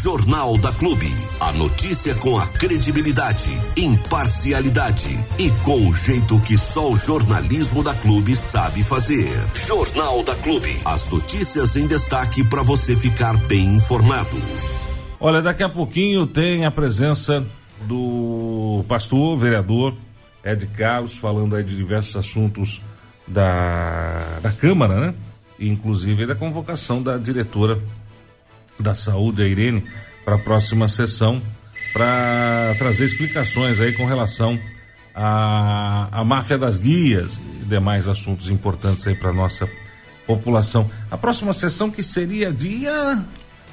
Jornal da Clube. A notícia com a credibilidade, imparcialidade e com o jeito que só o jornalismo da Clube sabe fazer. Jornal da Clube. As notícias em destaque para você ficar bem informado. Olha, daqui a pouquinho tem a presença do pastor, vereador Ed Carlos, falando aí de diversos assuntos da, da Câmara, né? Inclusive da convocação da diretora da Saúde, a Irene, para a próxima sessão, para trazer explicações aí com relação à, à máfia das guias e demais assuntos importantes aí para nossa população. A próxima sessão que seria dia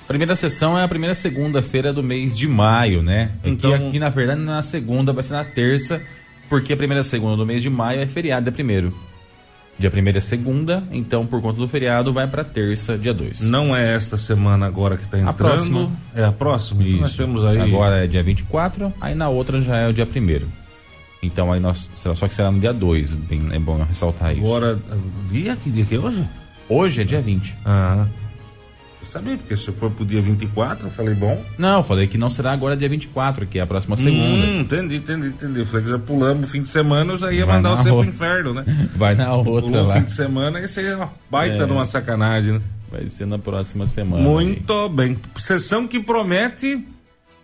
Primeira sessão é a primeira segunda-feira do mês de maio, né? Então... Aqui, aqui, na verdade, na segunda, vai ser na terça, porque a primeira segunda do mês de maio é feriado, é primeiro. Dia primeiro é segunda, então por conta do feriado vai para terça, dia 2. Não é esta semana agora que está entrando. A próxima. É a próxima? Então Isso. nós temos aí. Agora é dia 24, aí na outra já é o dia primeiro. Então aí nós. Só que será no dia 2, é bom ressaltar isso. Agora, dia que dia que é hoje? Hoje é dia 20. Ah. Sabia, porque se for pro dia 24, eu falei, bom. Não, eu falei que não será agora dia 24, que é a próxima segunda. Hum, entendi, entendi, entendi. Eu falei que já pulamos o fim de semana, eu já ia Vai mandar você outra. pro inferno, né? Vai na outra Pulou lá. fim de semana, isso aí é uma baita é. de uma sacanagem, né? Vai ser na próxima semana. Muito aí. bem. Sessão que promete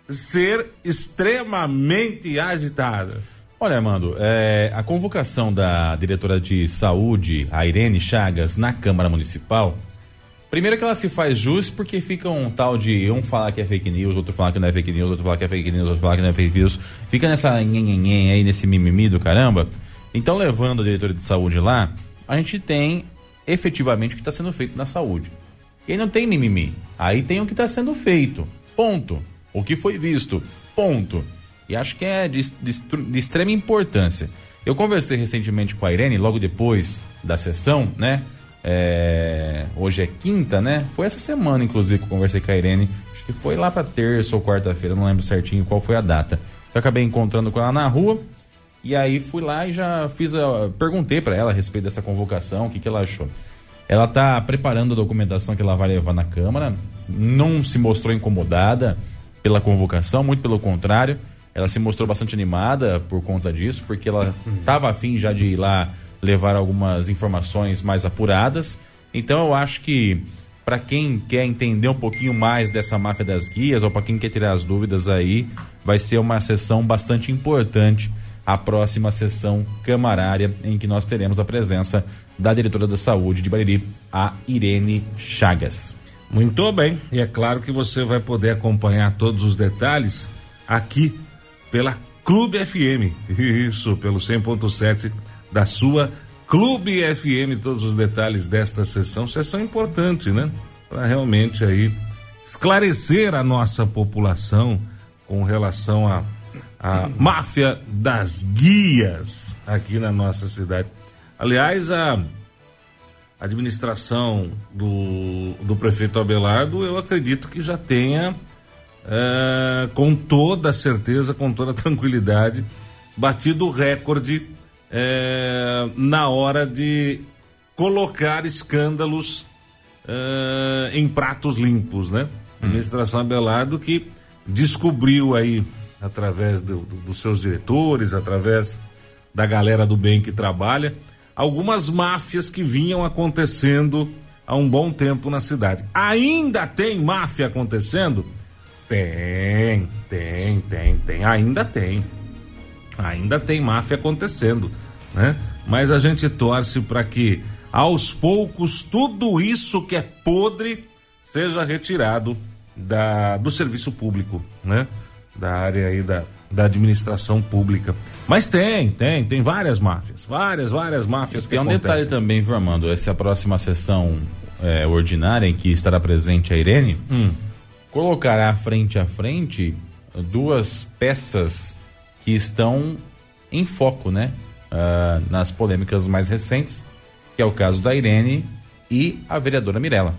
ser extremamente agitada. Olha, Armando, é, a convocação da diretora de saúde, a Irene Chagas, na Câmara Municipal, Primeiro que ela se faz jus porque fica um tal de um falar que é fake news, outro falar que não é fake news, outro falar que é fake news, outro falar que não é fake news. Fica nessa nhenhenhen aí, nesse mimimi do caramba. Então, levando a diretora de saúde lá, a gente tem efetivamente o que está sendo feito na saúde. E aí não tem mimimi. Aí tem o que está sendo feito. Ponto. O que foi visto. Ponto. E acho que é de, de, de extrema importância. Eu conversei recentemente com a Irene, logo depois da sessão, né? É, hoje é quinta, né? Foi essa semana, inclusive, que eu conversei com a Irene. Acho que foi lá para terça ou quarta-feira, não lembro certinho qual foi a data. Eu acabei encontrando com ela na rua. E aí fui lá e já fiz a. Perguntei para ela a respeito dessa convocação, o que, que ela achou. Ela tá preparando a documentação que ela vai levar na Câmara. Não se mostrou incomodada pela convocação, muito pelo contrário. Ela se mostrou bastante animada por conta disso, porque ela estava afim já de ir lá levar algumas informações mais apuradas. Então eu acho que para quem quer entender um pouquinho mais dessa máfia das guias ou para quem quer tirar as dúvidas aí, vai ser uma sessão bastante importante a próxima sessão camarária em que nós teremos a presença da diretora da saúde de Bariri, a Irene Chagas. Muito bem, e é claro que você vai poder acompanhar todos os detalhes aqui pela Clube FM. Isso, pelo 100.7 da sua Clube FM, todos os detalhes desta sessão, sessão importante, né? Para realmente aí esclarecer a nossa população com relação à a, a máfia das guias aqui na nossa cidade. Aliás, a administração do, do prefeito Abelardo, eu acredito que já tenha, é, com toda certeza, com toda tranquilidade, batido o recorde é, na hora de colocar escândalos é, em pratos limpos, né? Hum. Administração Abelardo que descobriu aí, através do, do, dos seus diretores, através da galera do bem que trabalha, algumas máfias que vinham acontecendo há um bom tempo na cidade. Ainda tem máfia acontecendo? Tem, tem, tem, tem, ainda tem. Ainda tem máfia acontecendo, né? Mas a gente torce para que aos poucos tudo isso que é podre seja retirado da, do serviço público, né? Da área aí da, da administração pública. Mas tem, tem, tem várias máfias, várias, várias máfias tem que Tem um detalhe também, viu, Armando? Essa próxima sessão é, ordinária em que estará presente a Irene, hum. colocará frente a frente duas peças que estão em foco, né? Uh, nas polêmicas mais recentes, que é o caso da Irene e a vereadora Mirella,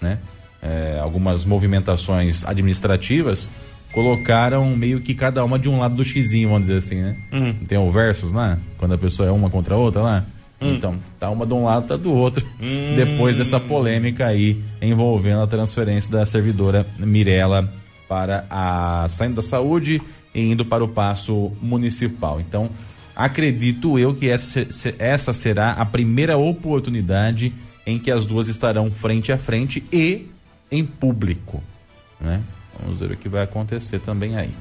né? É, algumas movimentações administrativas colocaram meio que cada uma de um lado do xizinho, vamos dizer assim, né? Uhum. Tem o versus lá, quando a pessoa é uma contra a outra lá. Uhum. Então, tá uma de um lado, tá do outro. Uhum. Depois dessa polêmica aí envolvendo a transferência da servidora Mirella para a saindo da saúde e indo para o passo municipal. Então, acredito eu que essa, será a primeira oportunidade em que as duas estarão frente a frente e em público, né? Vamos ver o que vai acontecer também aí.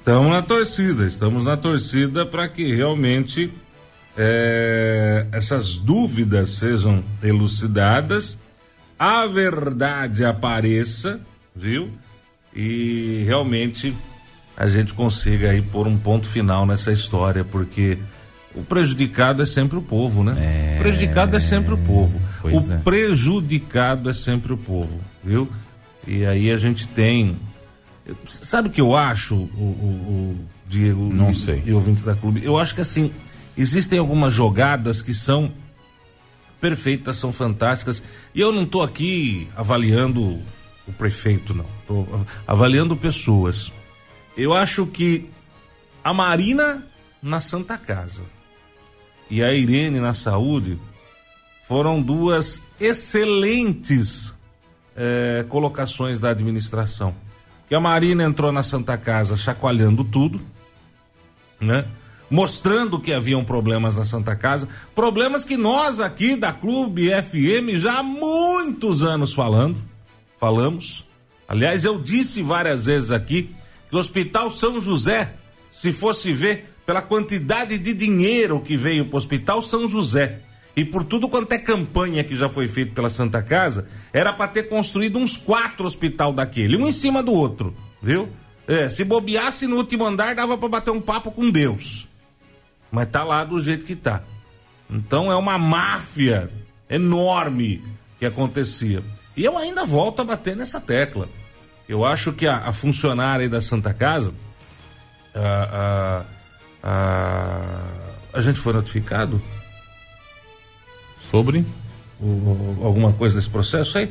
Estamos na torcida, estamos na torcida para que realmente é, essas dúvidas sejam elucidadas, a verdade apareça, viu? E realmente a gente consiga aí pôr um ponto final nessa história, porque o prejudicado é sempre o povo, né? É... O prejudicado é sempre o povo. Pois o é. prejudicado é sempre o povo, viu? E aí a gente tem. Sabe o que eu acho, o, o, o Diego Não e, sei. e ouvintes da clube? Eu acho que assim, existem algumas jogadas que são perfeitas, são fantásticas. E eu não estou aqui avaliando o prefeito, não. Estou avaliando pessoas. Eu acho que a Marina na Santa Casa e a Irene na saúde foram duas excelentes é, colocações da administração. Que a Marina entrou na Santa Casa chacoalhando tudo, né? Mostrando que haviam problemas na Santa Casa, problemas que nós aqui da Clube FM já há muitos anos falando, falamos. Aliás, eu disse várias vezes aqui que o Hospital São José, se fosse ver pela quantidade de dinheiro que veio para o Hospital São José e por tudo quanto é campanha que já foi feito pela Santa Casa, era para ter construído uns quatro hospital daquele, um em cima do outro, viu? É, se bobeasse no último andar, dava para bater um papo com Deus. Mas tá lá do jeito que tá. Então é uma máfia enorme que acontecia. E eu ainda volto a bater nessa tecla. Eu acho que a, a funcionária da Santa Casa, a, a, a, gente foi notificado sobre o, alguma coisa desse processo aí?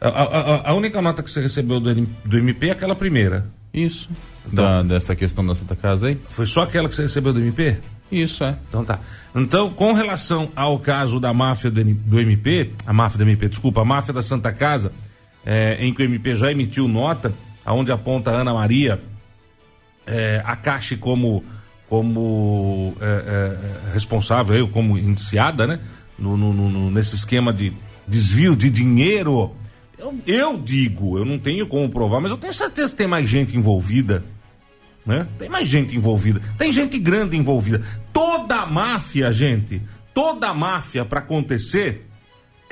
A, única nota que você recebeu do, do MP é aquela primeira. Isso. Então, da, dessa questão da Santa Casa aí? Foi só aquela que você recebeu do MP? Isso, é. Então tá. Então, com relação ao caso da máfia do, do MP, a máfia do MP, desculpa, a máfia da Santa Casa, é, em que o MP já emitiu nota, aonde aponta Ana Maria, é, Caixa como, como é, é, responsável, como indiciada, né? No, no, no, nesse esquema de desvio de dinheiro. Eu, eu digo, eu não tenho como provar, mas eu tenho certeza que tem mais gente envolvida. Né? Tem mais gente envolvida. Tem gente grande envolvida. Toda a máfia, gente, toda a máfia para acontecer,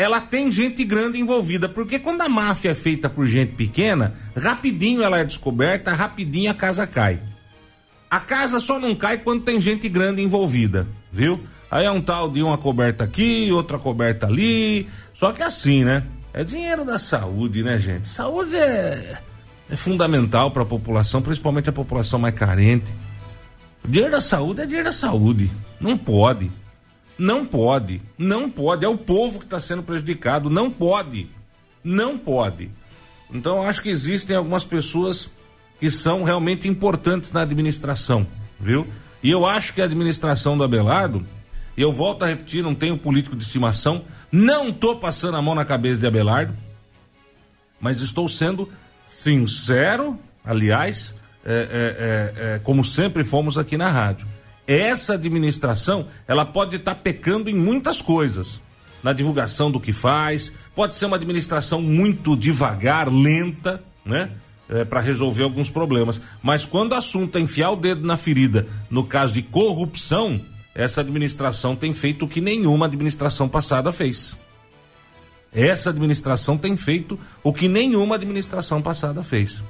ela tem gente grande envolvida, porque quando a máfia é feita por gente pequena, rapidinho ela é descoberta, rapidinho a casa cai. A casa só não cai quando tem gente grande envolvida, viu? Aí é um tal de uma coberta aqui, outra coberta ali. Só que assim, né? É dinheiro da saúde, né, gente? Saúde é, é fundamental para a população, principalmente a população mais carente. O dinheiro da saúde é dinheiro da saúde. Não pode. Não pode, não pode. É o povo que está sendo prejudicado. Não pode, não pode. Então acho que existem algumas pessoas que são realmente importantes na administração, viu? E eu acho que a administração do Abelardo, e eu volto a repetir, não tenho político de estimação, não estou passando a mão na cabeça de Abelardo, mas estou sendo sincero, aliás, é, é, é, é como sempre fomos aqui na rádio essa administração ela pode estar tá pecando em muitas coisas. Na divulgação do que faz pode ser uma administração muito devagar lenta né? É, para resolver alguns problemas. Mas quando o assunto é enfiar o dedo na ferida no caso de corrupção essa administração tem feito o que nenhuma administração passada fez. Essa administração tem feito o que nenhuma administração passada fez.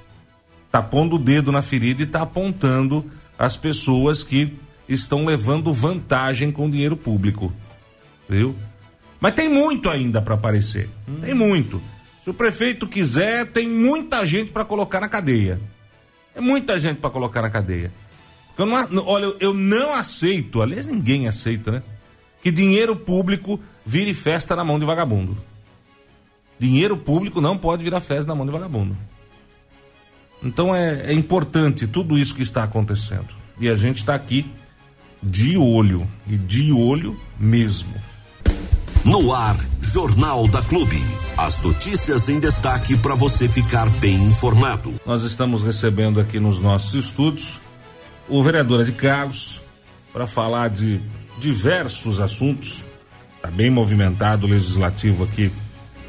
Tá pondo o dedo na ferida e tá apontando as pessoas que estão levando vantagem com dinheiro público. Viu? Mas tem muito ainda para aparecer. Hum. Tem muito. Se o prefeito quiser, tem muita gente para colocar na cadeia. É muita gente para colocar na cadeia. Eu não, olha, eu não aceito, aliás, ninguém aceita, né? Que dinheiro público vire festa na mão de vagabundo. Dinheiro público não pode virar festa na mão de vagabundo. Então é, é importante tudo isso que está acontecendo. E a gente está aqui de olho e de olho mesmo. No ar, Jornal da Clube. As notícias em destaque para você ficar bem informado. Nós estamos recebendo aqui nos nossos estúdios o vereador de Carlos para falar de diversos assuntos. Está bem movimentado o legislativo aqui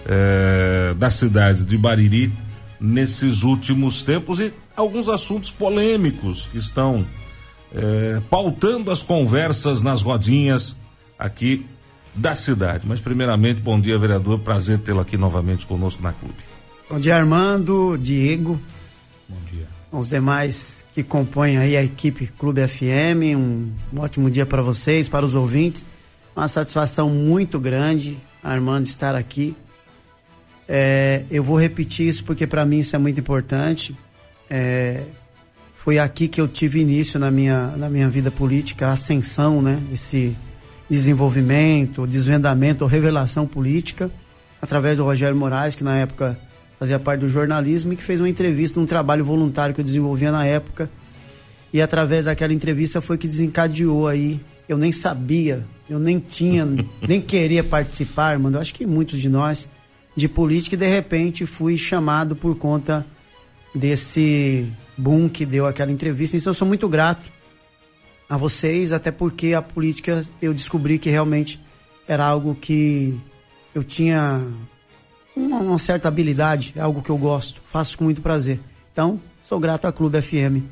eh, da cidade de Bariri nesses últimos tempos e alguns assuntos polêmicos que estão eh, pautando as conversas nas rodinhas aqui da cidade. Mas, primeiramente, bom dia, vereador. Prazer tê-lo aqui novamente conosco na clube. Bom dia, Armando, Diego. Bom dia. Os demais que compõem aí a equipe Clube FM. Um, um ótimo dia para vocês, para os ouvintes. Uma satisfação muito grande, Armando, estar aqui. É, eu vou repetir isso porque para mim isso é muito importante. É, foi aqui que eu tive início na minha, na minha vida política, a ascensão, né? Esse desenvolvimento, desvendamento ou revelação política, através do Rogério Moraes, que na época fazia parte do jornalismo e que fez uma entrevista num trabalho voluntário que eu desenvolvia na época. E através daquela entrevista foi que desencadeou aí. Eu nem sabia, eu nem tinha, nem queria participar, mano. Eu acho que muitos de nós de política e de repente fui chamado por conta desse boom que deu aquela entrevista. Então eu sou muito grato a vocês, até porque a política eu descobri que realmente era algo que eu tinha uma, uma certa habilidade, é algo que eu gosto, faço com muito prazer. Então, sou grato à Clube FM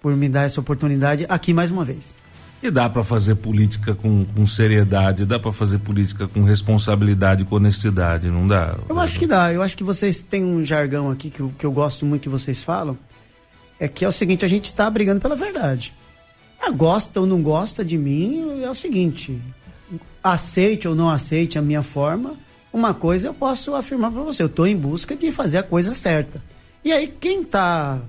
por me dar essa oportunidade aqui mais uma vez. E dá para fazer política com, com seriedade, dá para fazer política com responsabilidade, com honestidade, não dá? Eu acho que dá. Eu acho que vocês têm um jargão aqui que eu, que eu gosto muito que vocês falam. É que é o seguinte, a gente está brigando pela verdade. Ah, gosta ou não gosta de mim, é o seguinte: aceite ou não aceite a minha forma, uma coisa eu posso afirmar para você: eu estou em busca de fazer a coisa certa. E aí, quem está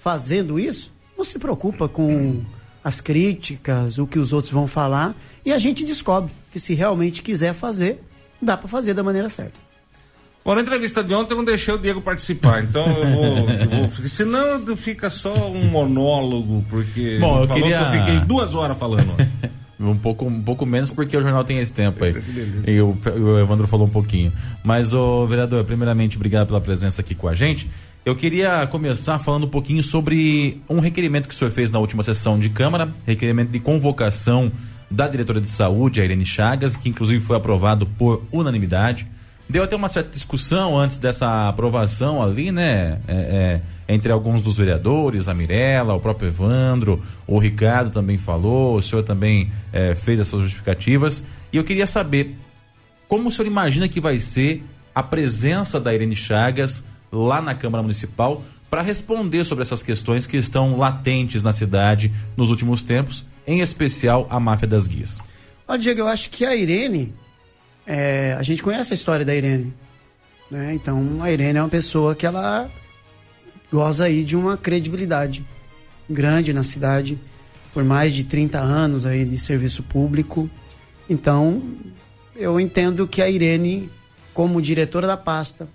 fazendo isso, não se preocupa com as críticas, o que os outros vão falar, e a gente descobre que se realmente quiser fazer, dá para fazer da maneira certa. Bom, na entrevista de ontem eu não deixei o Diego participar, então eu vou. eu vou senão fica só um monólogo, porque. Bom, eu queria. Que eu fiquei duas horas falando. Um pouco, um pouco menos porque o jornal tem esse tempo aí. E o, o Evandro falou um pouquinho. Mas, o vereador, primeiramente, obrigado pela presença aqui com a gente. Eu queria começar falando um pouquinho sobre um requerimento que o senhor fez na última sessão de Câmara, requerimento de convocação da diretora de saúde, a Irene Chagas, que inclusive foi aprovado por unanimidade. Deu até uma certa discussão antes dessa aprovação ali, né? É, é, entre alguns dos vereadores, a Mirella, o próprio Evandro, o Ricardo também falou, o senhor também é, fez as suas justificativas. E eu queria saber como o senhor imagina que vai ser a presença da Irene Chagas lá na Câmara Municipal para responder sobre essas questões que estão latentes na cidade nos últimos tempos, em especial a máfia das guias. Ó, Diego, eu acho que a Irene é, a gente conhece a história da Irene. Né? Então, a Irene é uma pessoa que ela goza aí de uma credibilidade grande na cidade, por mais de 30 anos aí de serviço público. Então, eu entendo que a Irene, como diretora da pasta,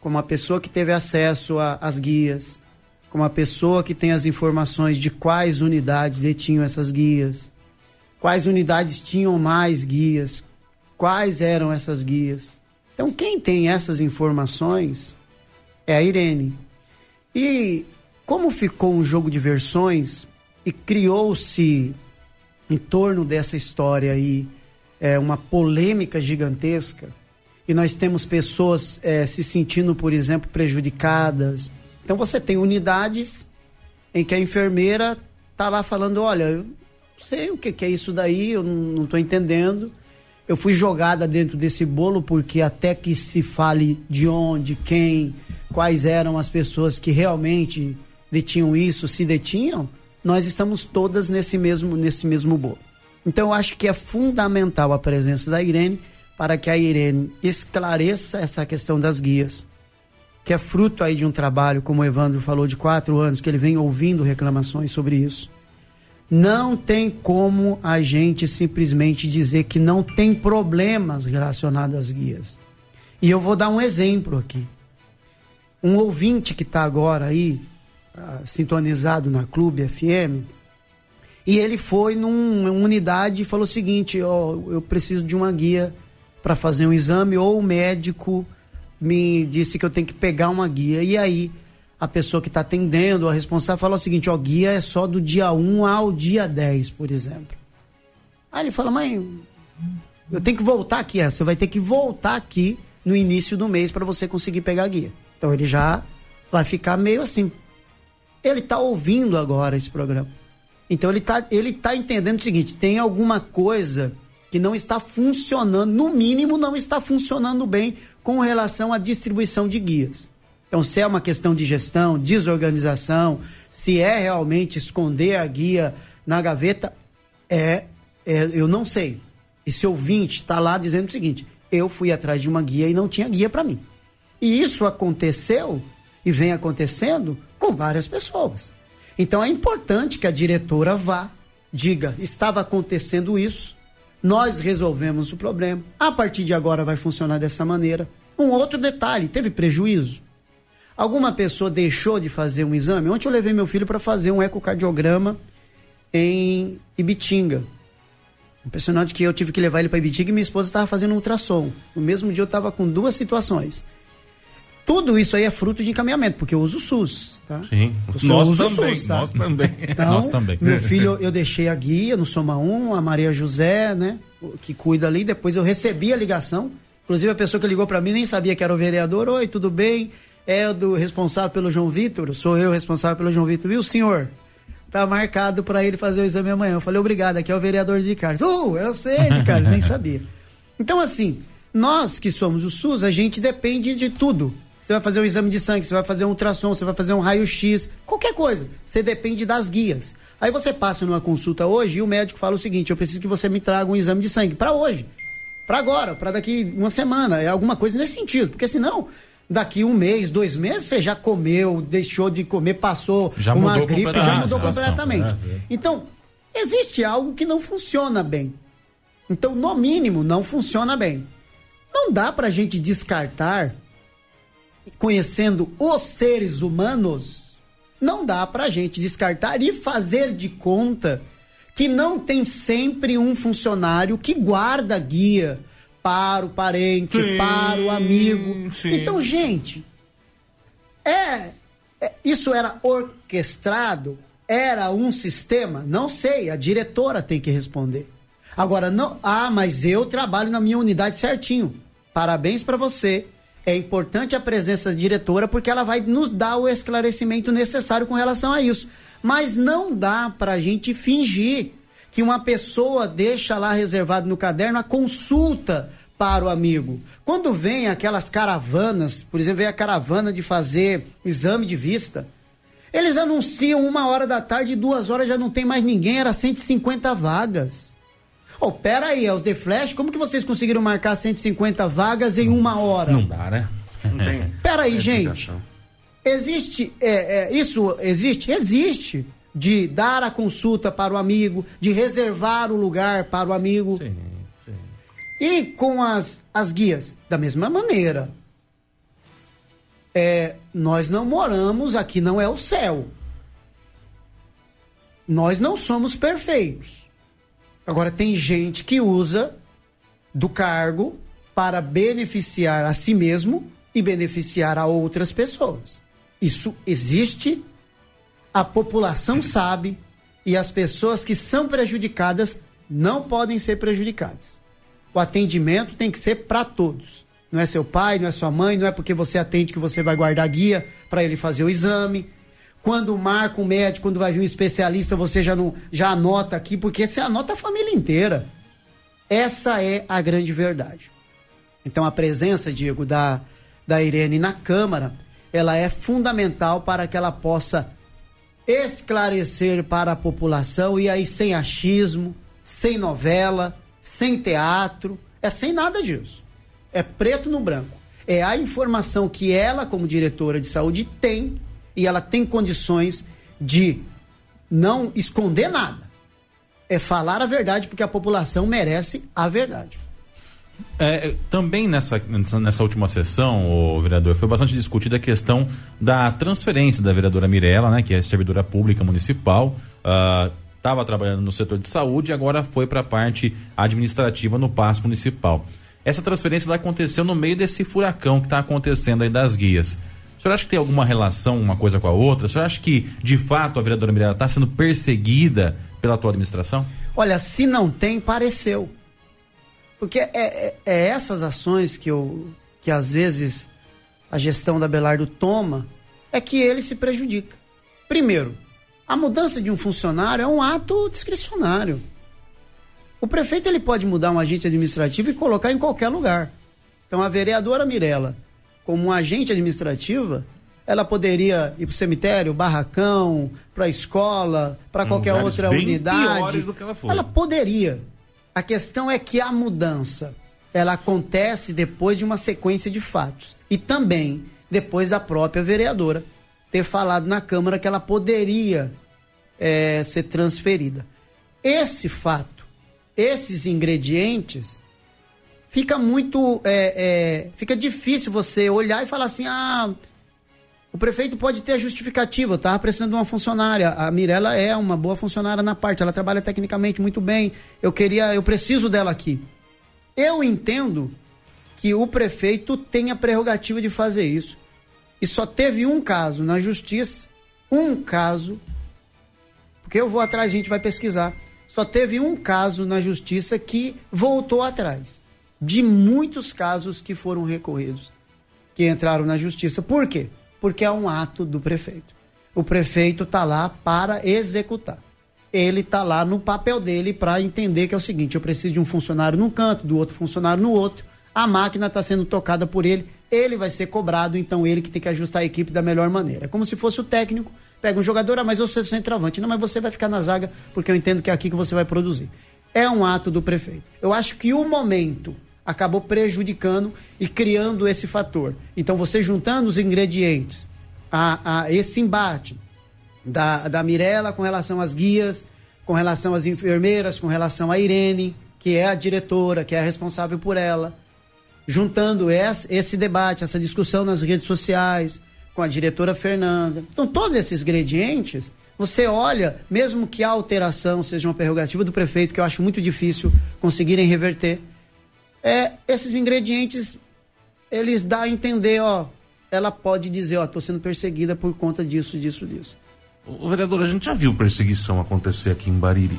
como a pessoa que teve acesso às guias, como a pessoa que tem as informações de quais unidades detinham essas guias, quais unidades tinham mais guias, quais eram essas guias. Então, quem tem essas informações é a Irene. E como ficou um jogo de versões e criou-se em torno dessa história aí é, uma polêmica gigantesca, e nós temos pessoas é, se sentindo, por exemplo, prejudicadas. Então você tem unidades em que a enfermeira está lá falando, olha, eu não sei o que, que é isso daí, eu não estou entendendo eu fui jogada dentro desse bolo porque até que se fale de onde, quem, quais eram as pessoas que realmente detinham isso, se detinham, nós estamos todas nesse mesmo, nesse mesmo bolo. Então eu acho que é fundamental a presença da Irene para que a Irene esclareça essa questão das guias, que é fruto aí de um trabalho, como o Evandro falou, de quatro anos, que ele vem ouvindo reclamações sobre isso. Não tem como a gente simplesmente dizer que não tem problemas relacionados às guias. E eu vou dar um exemplo aqui. Um ouvinte que está agora aí, uh, sintonizado na Clube FM, e ele foi numa unidade e falou o seguinte: ó, oh, eu preciso de uma guia para fazer um exame ou o médico me disse que eu tenho que pegar uma guia. E aí a pessoa que está atendendo, a responsável, fala o seguinte: ó, guia é só do dia 1 ao dia 10, por exemplo. Aí ele fala, mãe, eu tenho que voltar aqui. É, você vai ter que voltar aqui no início do mês para você conseguir pegar a guia. Então ele já vai ficar meio assim. Ele está ouvindo agora esse programa. Então ele está ele tá entendendo o seguinte: tem alguma coisa que não está funcionando, no mínimo não está funcionando bem com relação à distribuição de guias. Então, se é uma questão de gestão, desorganização, se é realmente esconder a guia na gaveta, é, é eu não sei. Esse ouvinte está lá dizendo o seguinte: eu fui atrás de uma guia e não tinha guia para mim. E isso aconteceu e vem acontecendo com várias pessoas. Então é importante que a diretora vá, diga: estava acontecendo isso, nós resolvemos o problema. A partir de agora vai funcionar dessa maneira. Um outro detalhe: teve prejuízo? Alguma pessoa deixou de fazer um exame? Ontem eu levei meu filho para fazer um ecocardiograma em Ibitinga. Impressionante que eu tive que levar ele para Ibitinga e minha esposa estava fazendo um ultrassom. No mesmo dia eu estava com duas situações. Tudo isso aí é fruto de encaminhamento, porque eu uso o SUS, tá? Sim, nós também, SUS, tá? nós também. Então, nós também. Meu filho, eu deixei a guia no Soma 1, a Maria José, né, que cuida ali, depois eu recebi a ligação, inclusive a pessoa que ligou para mim nem sabia que era o vereador, oi, tudo bem? É o do responsável pelo João Vitor, sou eu responsável pelo João Vitor, viu, senhor? Tá marcado para ele fazer o exame amanhã. Eu falei, obrigado, aqui é o vereador de Carlos. Uh, eu sei de Carlos, nem sabia. Então, assim, nós que somos o SUS, a gente depende de tudo você vai fazer um exame de sangue, você vai fazer um ultrassom, você vai fazer um raio-x, qualquer coisa. Você depende das guias. Aí você passa numa consulta hoje e o médico fala o seguinte: eu preciso que você me traga um exame de sangue para hoje, para agora, para daqui uma semana, é alguma coisa nesse sentido, porque senão daqui um mês, dois meses, você já comeu, deixou de comer, passou já uma gripe, já mudou completamente. É, é. Então, existe algo que não funciona bem. Então, no mínimo, não funciona bem. Não dá para a gente descartar conhecendo os seres humanos, não dá pra gente descartar e fazer de conta que não tem sempre um funcionário que guarda guia para o parente, sim, para o amigo. Sim. Então, gente, é, é, isso era orquestrado? Era um sistema? Não sei, a diretora tem que responder. Agora, não, ah, mas eu trabalho na minha unidade certinho. Parabéns para você é importante a presença da diretora porque ela vai nos dar o esclarecimento necessário com relação a isso. Mas não dá para a gente fingir que uma pessoa deixa lá reservado no caderno a consulta para o amigo. Quando vem aquelas caravanas, por exemplo, vem a caravana de fazer exame de vista, eles anunciam uma hora da tarde e duas horas já não tem mais ninguém, era 150 vagas. Oh, pera aí, é os The Flash, como que vocês conseguiram marcar 150 vagas em uma hora? Não dá, né? Não tem. Pera aí, gente. Existe, é, é, isso existe? Existe. De dar a consulta para o amigo, de reservar o lugar para o amigo. Sim, sim. E com as, as guias, da mesma maneira. É, nós não moramos aqui, não é o céu. Nós não somos perfeitos. Agora, tem gente que usa do cargo para beneficiar a si mesmo e beneficiar a outras pessoas. Isso existe, a população sabe e as pessoas que são prejudicadas não podem ser prejudicadas. O atendimento tem que ser para todos. Não é seu pai, não é sua mãe, não é porque você atende que você vai guardar guia para ele fazer o exame, quando marca um médico, quando vai vir um especialista, você já não já anota aqui, porque você anota a família inteira. Essa é a grande verdade. Então a presença, Diego, da, da Irene na Câmara, ela é fundamental para que ela possa esclarecer para a população e aí sem achismo, sem novela, sem teatro, é sem nada disso. É preto no branco. É a informação que ela, como diretora de saúde, tem e ela tem condições de não esconder nada. É falar a verdade, porque a população merece a verdade. É, também nessa, nessa última sessão, o vereador, foi bastante discutida a questão da transferência da vereadora Mirella, né, que é servidora pública municipal, estava uh, trabalhando no setor de saúde e agora foi para a parte administrativa no passo municipal. essa transferência aconteceu no meio desse furacão que está acontecendo aí das guias. O senhor acha que tem alguma relação uma coisa com a outra? O senhor acha que, de fato, a vereadora Mirella está sendo perseguida pela atual administração? Olha, se não tem, pareceu. Porque é, é, é essas ações que, eu, que às vezes a gestão da Belardo toma, é que ele se prejudica. Primeiro, a mudança de um funcionário é um ato discricionário. O prefeito ele pode mudar um agente administrativo e colocar em qualquer lugar. Então a vereadora Mirella, como um agente administrativa, ela poderia ir para o cemitério, barracão, para a escola, para qualquer outra unidade. Do que ela, foi. ela poderia. A questão é que a mudança ela acontece depois de uma sequência de fatos e também depois da própria vereadora ter falado na Câmara que ela poderia é, ser transferida. Esse fato esses ingredientes, fica muito. É, é, fica difícil você olhar e falar assim: ah, o prefeito pode ter a justificativa, tá precisando de uma funcionária. A Mirella é uma boa funcionária na parte, ela trabalha tecnicamente muito bem. Eu queria, eu preciso dela aqui. Eu entendo que o prefeito tem a prerrogativa de fazer isso. E só teve um caso na justiça, um caso, porque eu vou atrás, a gente vai pesquisar só teve um caso na justiça que voltou atrás. De muitos casos que foram recorridos, que entraram na justiça. Por quê? Porque é um ato do prefeito. O prefeito está lá para executar. Ele está lá no papel dele para entender que é o seguinte: eu preciso de um funcionário num canto, do outro funcionário no outro. A máquina está sendo tocada por ele, ele vai ser cobrado, então ele que tem que ajustar a equipe da melhor maneira. É como se fosse o técnico Pega um jogador, ah, mas eu sou centroavante. Não, mas você vai ficar na zaga porque eu entendo que é aqui que você vai produzir. É um ato do prefeito. Eu acho que o momento acabou prejudicando e criando esse fator. Então, você juntando os ingredientes a, a esse embate da, da Mirella com relação às guias, com relação às enfermeiras, com relação à Irene, que é a diretora, que é a responsável por ela, juntando esse, esse debate, essa discussão nas redes sociais, com a diretora Fernanda. Então, todos esses ingredientes, você olha, mesmo que a alteração seja uma prerrogativa do prefeito, que eu acho muito difícil conseguirem reverter, é, esses ingredientes, eles dão a entender, ó, ela pode dizer, ó, estou sendo perseguida por conta disso, disso, disso. O vereador, a gente já viu perseguição acontecer aqui em Bariri.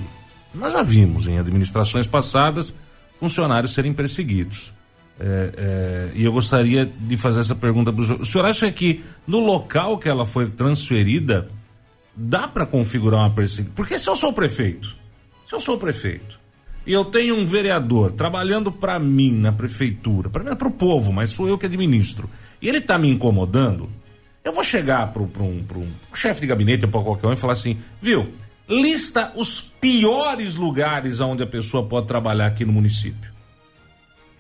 Nós já vimos em administrações passadas funcionários serem perseguidos. É, é, e eu gostaria de fazer essa pergunta para o senhor. O senhor acha que no local que ela foi transferida dá para configurar uma perseguição? Porque se eu sou prefeito, se eu sou prefeito e eu tenho um vereador trabalhando para mim na prefeitura, para é para o povo, mas sou eu que administro, e ele está me incomodando, eu vou chegar para um, um chefe de gabinete ou para qualquer um e falar assim, viu? Lista os piores lugares onde a pessoa pode trabalhar aqui no município.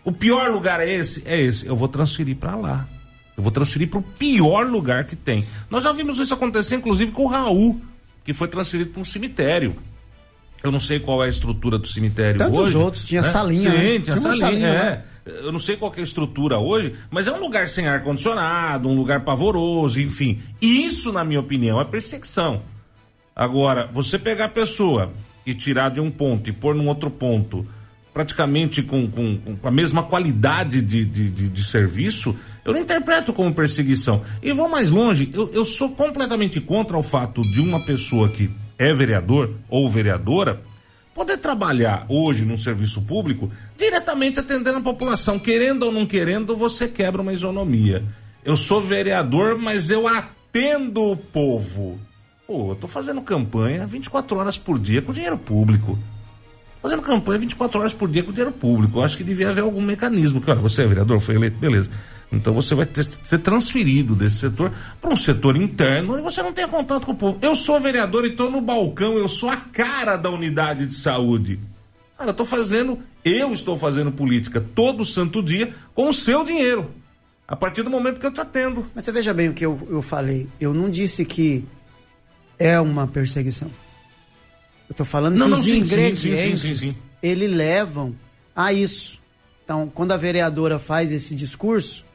O pior lugar é esse? É esse. Eu vou transferir para lá. Eu vou transferir para o pior lugar que tem. Nós já vimos isso acontecer, inclusive, com o Raul, que foi transferido para um cemitério. Eu não sei qual é a estrutura do cemitério Tantos hoje. outros, tinha né? salinha. Sim, né? tinha, tinha salinha. salinha é. Né? Eu não sei qual é a estrutura hoje, mas é um lugar sem ar-condicionado, um lugar pavoroso, enfim. Isso, na minha opinião, é perseguição. Agora, você pegar a pessoa e tirar de um ponto e pôr num outro ponto praticamente com, com, com a mesma qualidade de, de, de, de, serviço, eu não interpreto como perseguição. E vou mais longe, eu, eu sou completamente contra o fato de uma pessoa que é vereador ou vereadora poder trabalhar hoje num serviço público diretamente atendendo a população. Querendo ou não querendo, você quebra uma isonomia. Eu sou vereador, mas eu atendo o povo. Pô, eu tô fazendo campanha 24 horas por dia com dinheiro público fazendo campanha 24 horas por dia com dinheiro público. Eu acho que devia haver algum mecanismo. Que, olha, você é vereador, foi eleito, beleza. Então você vai ter, ser transferido desse setor para um setor interno e você não tem contato com o povo. Eu sou vereador e estou no balcão, eu sou a cara da unidade de saúde. Cara, eu estou fazendo, eu estou fazendo política todo santo dia com o seu dinheiro. A partir do momento que eu te atendo. Mas você veja bem o que eu, eu falei. Eu não disse que é uma perseguição. Eu estou falando não, que não, os sim, ingredientes sim, sim, ele levam a isso. Então, quando a vereadora faz esse discurso,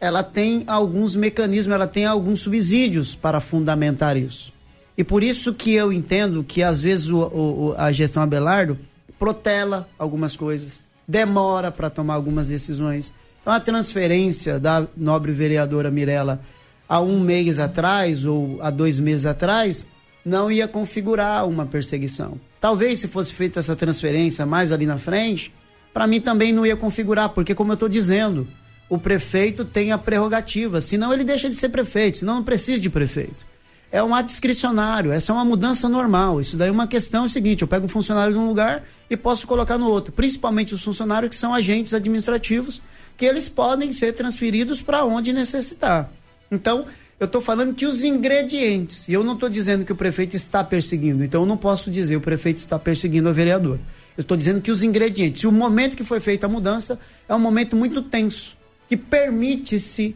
ela tem alguns mecanismos, ela tem alguns subsídios para fundamentar isso. E por isso que eu entendo que às vezes o, o, a gestão Abelardo protela algumas coisas. demora para tomar algumas decisões. Então, a transferência da nobre vereadora Mirella há um mês atrás ou há dois meses atrás não ia configurar uma perseguição. Talvez se fosse feita essa transferência mais ali na frente, para mim também não ia configurar, porque como eu estou dizendo, o prefeito tem a prerrogativa, senão ele deixa de ser prefeito, senão não precisa de prefeito. É um ato discricionário, essa é uma mudança normal. Isso daí é uma questão é o seguinte: eu pego um funcionário de um lugar e posso colocar no outro, principalmente os funcionários que são agentes administrativos, que eles podem ser transferidos para onde necessitar. Então, eu estou falando que os ingredientes, e eu não estou dizendo que o prefeito está perseguindo, então eu não posso dizer o prefeito está perseguindo o vereador. Eu estou dizendo que os ingredientes, e o momento que foi feita a mudança é um momento muito tenso, que permite-se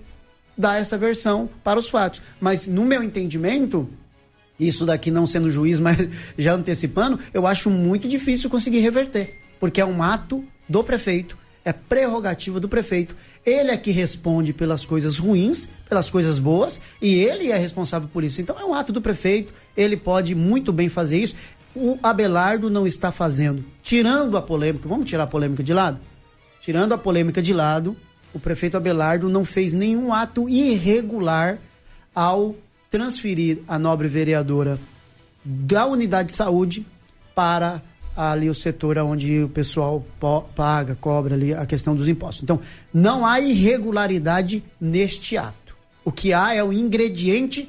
dar essa versão para os fatos. Mas, no meu entendimento, isso daqui não sendo juiz, mas já antecipando, eu acho muito difícil conseguir reverter, porque é um ato do prefeito é prerrogativa do prefeito. Ele é que responde pelas coisas ruins, pelas coisas boas, e ele é responsável por isso. Então é um ato do prefeito, ele pode muito bem fazer isso. O Abelardo não está fazendo. Tirando a polêmica, vamos tirar a polêmica de lado? Tirando a polêmica de lado, o prefeito Abelardo não fez nenhum ato irregular ao transferir a nobre vereadora da unidade de saúde para ali o setor onde o pessoal paga, cobra ali a questão dos impostos. Então, não há irregularidade neste ato. O que há é o ingrediente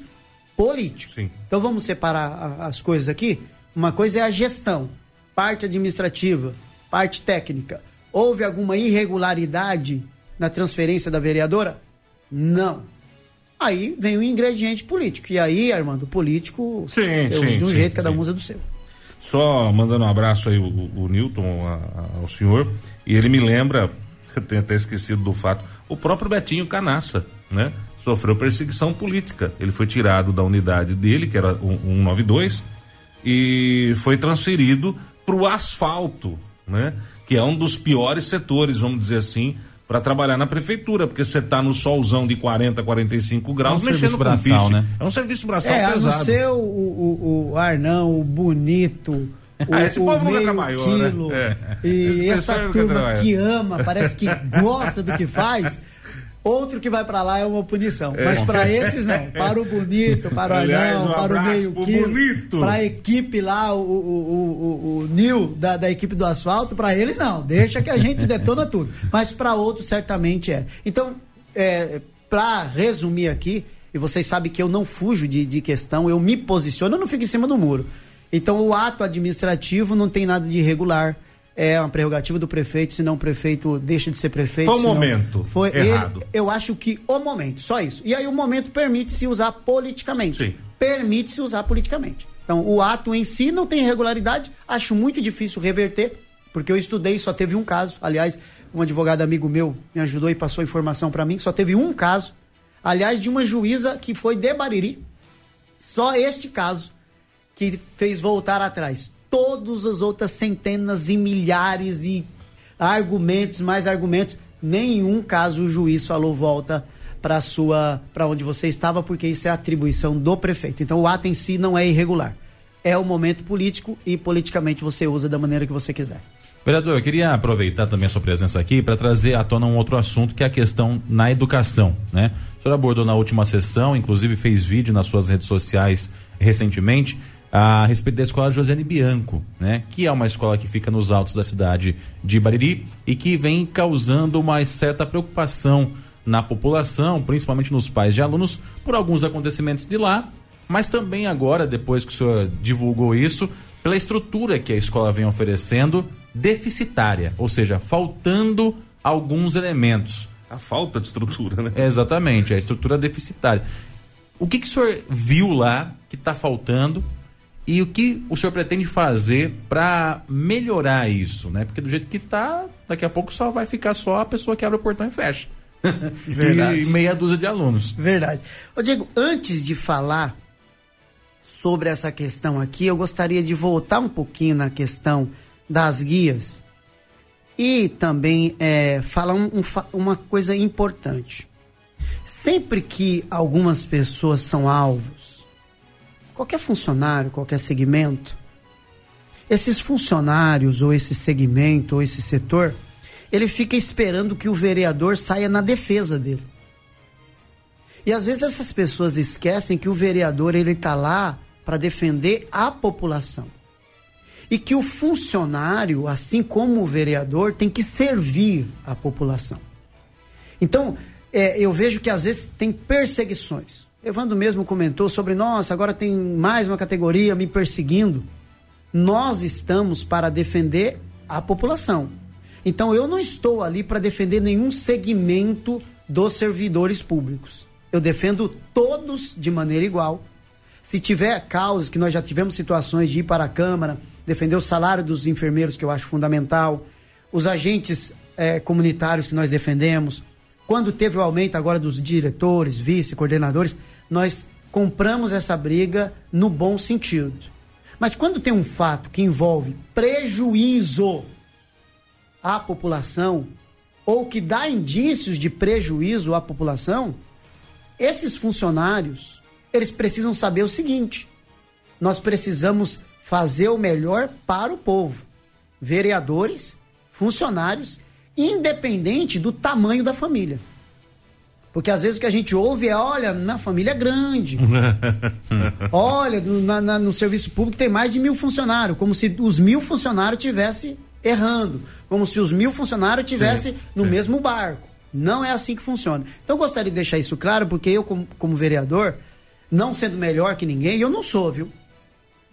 político. Sim. Então vamos separar as coisas aqui. Uma coisa é a gestão, parte administrativa, parte técnica. Houve alguma irregularidade na transferência da vereadora? Não. Aí vem o ingrediente político. E aí, Armando, político, sim, eu sim, de um sim, jeito, cada um usa do seu. Só mandando um abraço aí o, o Newton a, a, ao senhor. E ele me lembra, eu tenho até esquecido do fato, o próprio Betinho Canaça, né? Sofreu perseguição política. Ele foi tirado da unidade dele, que era um, 192, e foi transferido para o asfalto, né? Que é um dos piores setores, vamos dizer assim, para trabalhar na prefeitura, porque você tá no solzão de 40, 45 graus, é um mexendo braçal, com né? É um serviço braçal é, pesado. É, ser o, o, o Arnão, o bonito, o, ah, esse o povo meio nunca trabalhou, quilo, né? É. E essa turma que ama, parece que gosta do que faz. Outro que vai para lá é uma punição. É. Mas para esses não. Para o bonito, para o Aliás, anão, um para o meio quilo. Para a equipe lá, o, o, o, o, Nil da, da equipe do asfalto, para eles não. Deixa que a gente detona tudo. Mas para outros certamente é. Então, é, para resumir aqui, e vocês sabem que eu não fujo de, de questão, eu me posiciono, eu não fico em cima do muro. Então o ato administrativo não tem nada de irregular é uma prerrogativa do prefeito, senão o prefeito deixa de ser prefeito. Foi o momento foi errado. Ele, eu acho que o momento, só isso. E aí o momento permite-se usar politicamente. Permite-se usar politicamente. Então, o ato em si não tem irregularidade, acho muito difícil reverter, porque eu estudei, só teve um caso. Aliás, um advogado amigo meu me ajudou e passou informação para mim, só teve um caso. Aliás, de uma juíza que foi de Bariri. Só este caso que fez voltar atrás todas as outras centenas e milhares e argumentos, mais argumentos, nenhum caso o juiz falou volta para sua para onde você estava, porque isso é atribuição do prefeito. Então o ato em si não é irregular. É o momento político e politicamente você usa da maneira que você quiser. Vereador, eu queria aproveitar também a sua presença aqui para trazer à tona um outro assunto que é a questão na educação, né? O senhor abordou na última sessão, inclusive fez vídeo nas suas redes sociais recentemente, a respeito da escola Josiane Bianco, né? Que é uma escola que fica nos altos da cidade de Bariri e que vem causando uma certa preocupação na população, principalmente nos pais de alunos, por alguns acontecimentos de lá, mas também agora, depois que o senhor divulgou isso, pela estrutura que a escola vem oferecendo, deficitária, ou seja, faltando alguns elementos. A falta de estrutura, né? Exatamente, a estrutura deficitária. O que, que o senhor viu lá que está faltando e o que o senhor pretende fazer para melhorar isso, né? Porque do jeito que está, daqui a pouco só vai ficar só a pessoa que abre o portão e fecha. Verdade. e meia dúzia de alunos. Verdade. Ô Diego, antes de falar sobre essa questão aqui, eu gostaria de voltar um pouquinho na questão das guias e também é, falar um, um, uma coisa importante. Sempre que algumas pessoas são alvo qualquer funcionário, qualquer segmento, esses funcionários ou esse segmento ou esse setor, ele fica esperando que o vereador saia na defesa dele. E às vezes essas pessoas esquecem que o vereador ele está lá para defender a população. E que o funcionário, assim como o vereador, tem que servir a população. Então, é, eu vejo que às vezes tem perseguições. Evandro mesmo comentou sobre, nossa, agora tem mais uma categoria me perseguindo. Nós estamos para defender a população. Então eu não estou ali para defender nenhum segmento dos servidores públicos. Eu defendo todos de maneira igual. Se tiver causas, que nós já tivemos situações de ir para a Câmara, defender o salário dos enfermeiros, que eu acho fundamental, os agentes é, comunitários que nós defendemos, quando teve o aumento agora dos diretores, vice-coordenadores, nós compramos essa briga no bom sentido. Mas quando tem um fato que envolve prejuízo à população, ou que dá indícios de prejuízo à população, esses funcionários, eles precisam saber o seguinte: nós precisamos fazer o melhor para o povo. Vereadores, funcionários, independente do tamanho da família. Porque às vezes o que a gente ouve é: olha, minha família é grande. olha, no, na, na, no serviço público tem mais de mil funcionários, como se os mil funcionários tivessem errando, como se os mil funcionários tivessem no sim. mesmo barco. Não é assim que funciona. Então eu gostaria de deixar isso claro, porque eu, como, como vereador, não sendo melhor que ninguém, eu não sou, viu?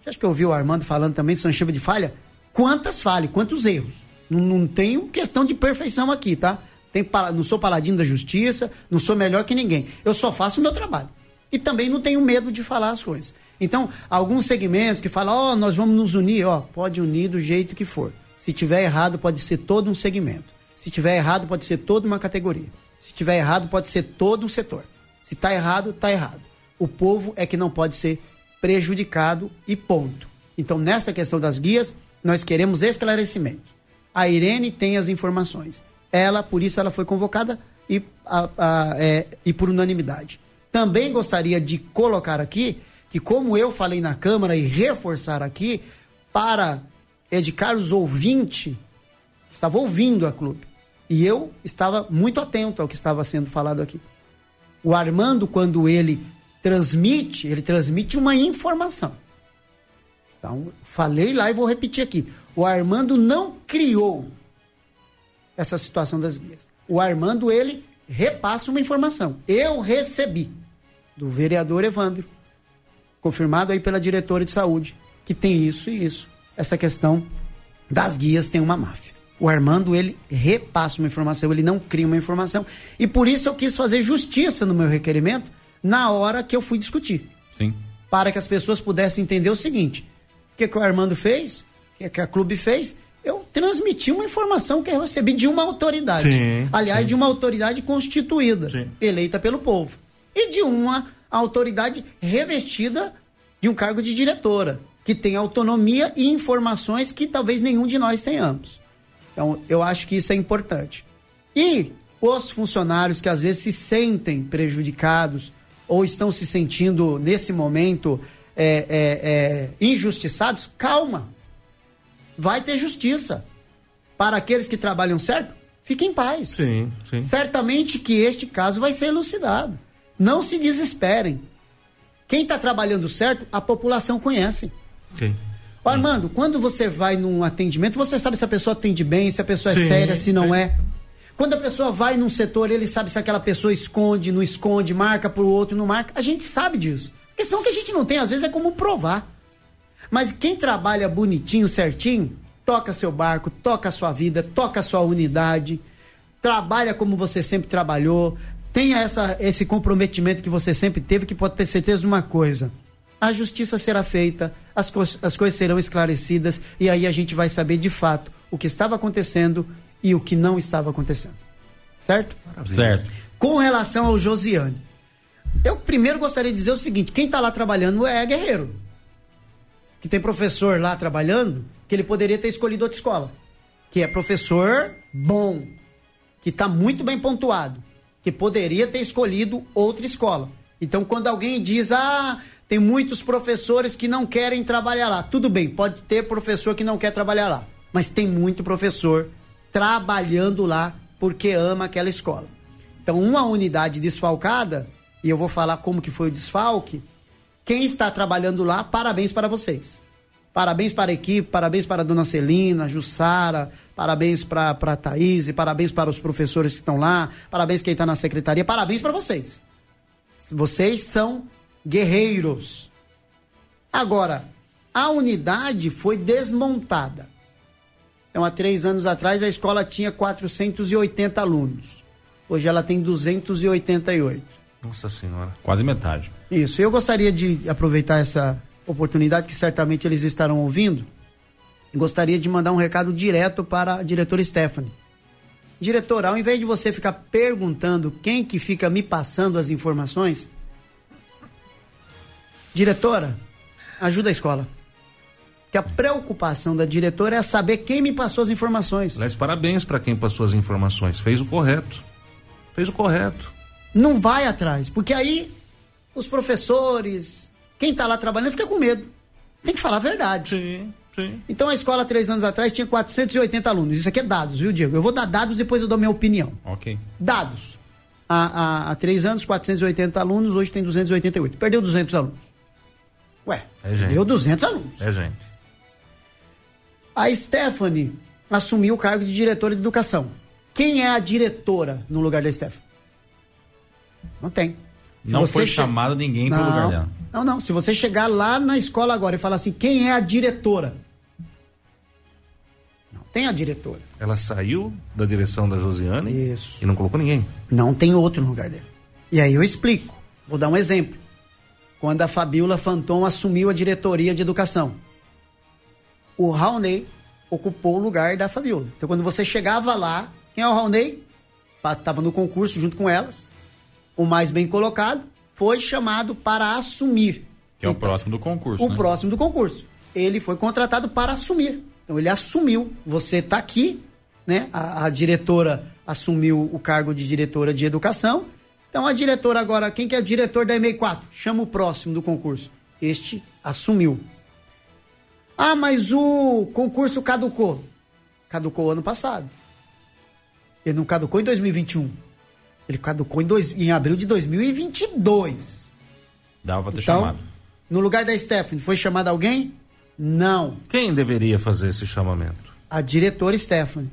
Acho que eu ouvi o Armando falando também de São Chiba de falha. Quantas falhas, quantos erros? Não, não tenho questão de perfeição aqui, tá? Tem, não sou paladino da justiça, não sou melhor que ninguém. Eu só faço o meu trabalho. E também não tenho medo de falar as coisas. Então, alguns segmentos que falam, ó, oh, nós vamos nos unir, ó, pode unir do jeito que for. Se tiver errado, pode ser todo um segmento. Se tiver errado, pode ser toda uma categoria. Se tiver errado, pode ser todo um setor. Se tá errado, tá errado. O povo é que não pode ser prejudicado e ponto. Então, nessa questão das guias, nós queremos esclarecimento. A Irene tem as informações. Ela, por isso, ela foi convocada e, a, a, é, e por unanimidade. Também gostaria de colocar aqui que, como eu falei na Câmara e reforçar aqui, para Ed Carlos ouvinte, estava ouvindo a clube. E eu estava muito atento ao que estava sendo falado aqui. O Armando, quando ele transmite, ele transmite uma informação. Então, falei lá e vou repetir aqui. O Armando não criou essa situação das guias. O Armando, ele repassa uma informação. Eu recebi do vereador Evandro, confirmado aí pela diretora de saúde, que tem isso e isso. Essa questão das guias tem uma máfia. O Armando, ele repassa uma informação, ele não cria uma informação. E por isso eu quis fazer justiça no meu requerimento na hora que eu fui discutir. Sim. Para que as pessoas pudessem entender o seguinte: o que, que o Armando fez, o que, que a clube fez, eu transmiti uma informação que eu recebi de uma autoridade. Sim, aliás, sim. de uma autoridade constituída, sim. eleita pelo povo. E de uma autoridade revestida de um cargo de diretora, que tem autonomia e informações que talvez nenhum de nós tenhamos. Então, eu acho que isso é importante. E os funcionários que às vezes se sentem prejudicados ou estão se sentindo, nesse momento, é, é, é, injustiçados, calma vai ter justiça. Para aqueles que trabalham certo, fiquem em paz. Sim, sim. Certamente que este caso vai ser elucidado. Não se desesperem. Quem está trabalhando certo, a população conhece. Sim. Armando, quando você vai num atendimento, você sabe se a pessoa atende bem, se a pessoa é sim, séria, se não sim. é. Quando a pessoa vai num setor, ele sabe se aquela pessoa esconde, não esconde, marca pro outro, não marca. A gente sabe disso. A questão que a gente não tem, às vezes, é como provar. Mas quem trabalha bonitinho, certinho, toca seu barco, toca sua vida, toca sua unidade, trabalha como você sempre trabalhou, tenha essa, esse comprometimento que você sempre teve, que pode ter certeza de uma coisa. A justiça será feita, as, co as coisas serão esclarecidas e aí a gente vai saber de fato o que estava acontecendo e o que não estava acontecendo. Certo? Maravilha. Certo. Com relação ao Josiane, eu primeiro gostaria de dizer o seguinte: quem está lá trabalhando é guerreiro que tem professor lá trabalhando, que ele poderia ter escolhido outra escola. Que é professor bom, que está muito bem pontuado, que poderia ter escolhido outra escola. Então, quando alguém diz, ah, tem muitos professores que não querem trabalhar lá, tudo bem, pode ter professor que não quer trabalhar lá, mas tem muito professor trabalhando lá porque ama aquela escola. Então, uma unidade desfalcada, e eu vou falar como que foi o desfalque, quem está trabalhando lá, parabéns para vocês. Parabéns para a equipe, parabéns para a dona Celina, Jussara, parabéns para a Thaís, parabéns para os professores que estão lá, parabéns quem está na secretaria, parabéns para vocês. Vocês são guerreiros. Agora, a unidade foi desmontada. Então, há três anos atrás, a escola tinha 480 alunos. Hoje ela tem 288. Nossa Senhora. Quase metade. Isso. Eu gostaria de aproveitar essa oportunidade, que certamente eles estarão ouvindo, gostaria de mandar um recado direto para a diretora Stephanie. Diretora, ao invés de você ficar perguntando quem que fica me passando as informações, diretora, ajuda a escola. Que a preocupação da diretora é saber quem me passou as informações. Aliás, parabéns para quem passou as informações. Fez o correto. Fez o correto. Não vai atrás, porque aí os professores, quem está lá trabalhando fica com medo. Tem que falar a verdade. Sim, sim. Então a escola, três anos atrás, tinha 480 alunos. Isso aqui é dados, viu, Diego? Eu vou dar dados depois eu dou minha opinião. Ok. Dados. Há, há, há três anos, 480 alunos, hoje tem 288. Perdeu 200 alunos. Ué, É perdeu 200 alunos. É, gente. A Stephanie assumiu o cargo de diretora de educação. Quem é a diretora no lugar da Stephanie? Não tem. Se não foi che- chamado ninguém pro não, lugar dela. Não, não. Se você chegar lá na escola agora e falar assim, quem é a diretora? Não tem a diretora. Ela saiu da direção da Josiane Isso. e não colocou ninguém. Não tem outro no lugar dela. E aí eu explico. Vou dar um exemplo. Quando a Fabiola Fanton assumiu a diretoria de educação, o Raulney ocupou o lugar da Fabiola. Então quando você chegava lá, quem é o Raulney? Estava no concurso junto com elas. O mais bem colocado foi chamado para assumir. Que é o Então, próximo do concurso. o né? próximo do concurso. Ele foi contratado para assumir. Então ele assumiu. Você está aqui, né? A, a diretora assumiu o cargo de diretora de educação. Então a diretora agora, quem que é o diretor da EMEI 4? Chama o próximo do concurso. Este assumiu. Ah, mas o concurso caducou. Caducou ano passado. Ele não caducou em 2021. Ele caducou em, dois, em abril de 2022. Dava pra ter Então, chamado. no lugar da Stephanie, foi chamado alguém? Não. Quem deveria fazer esse chamamento? A diretora Stephanie.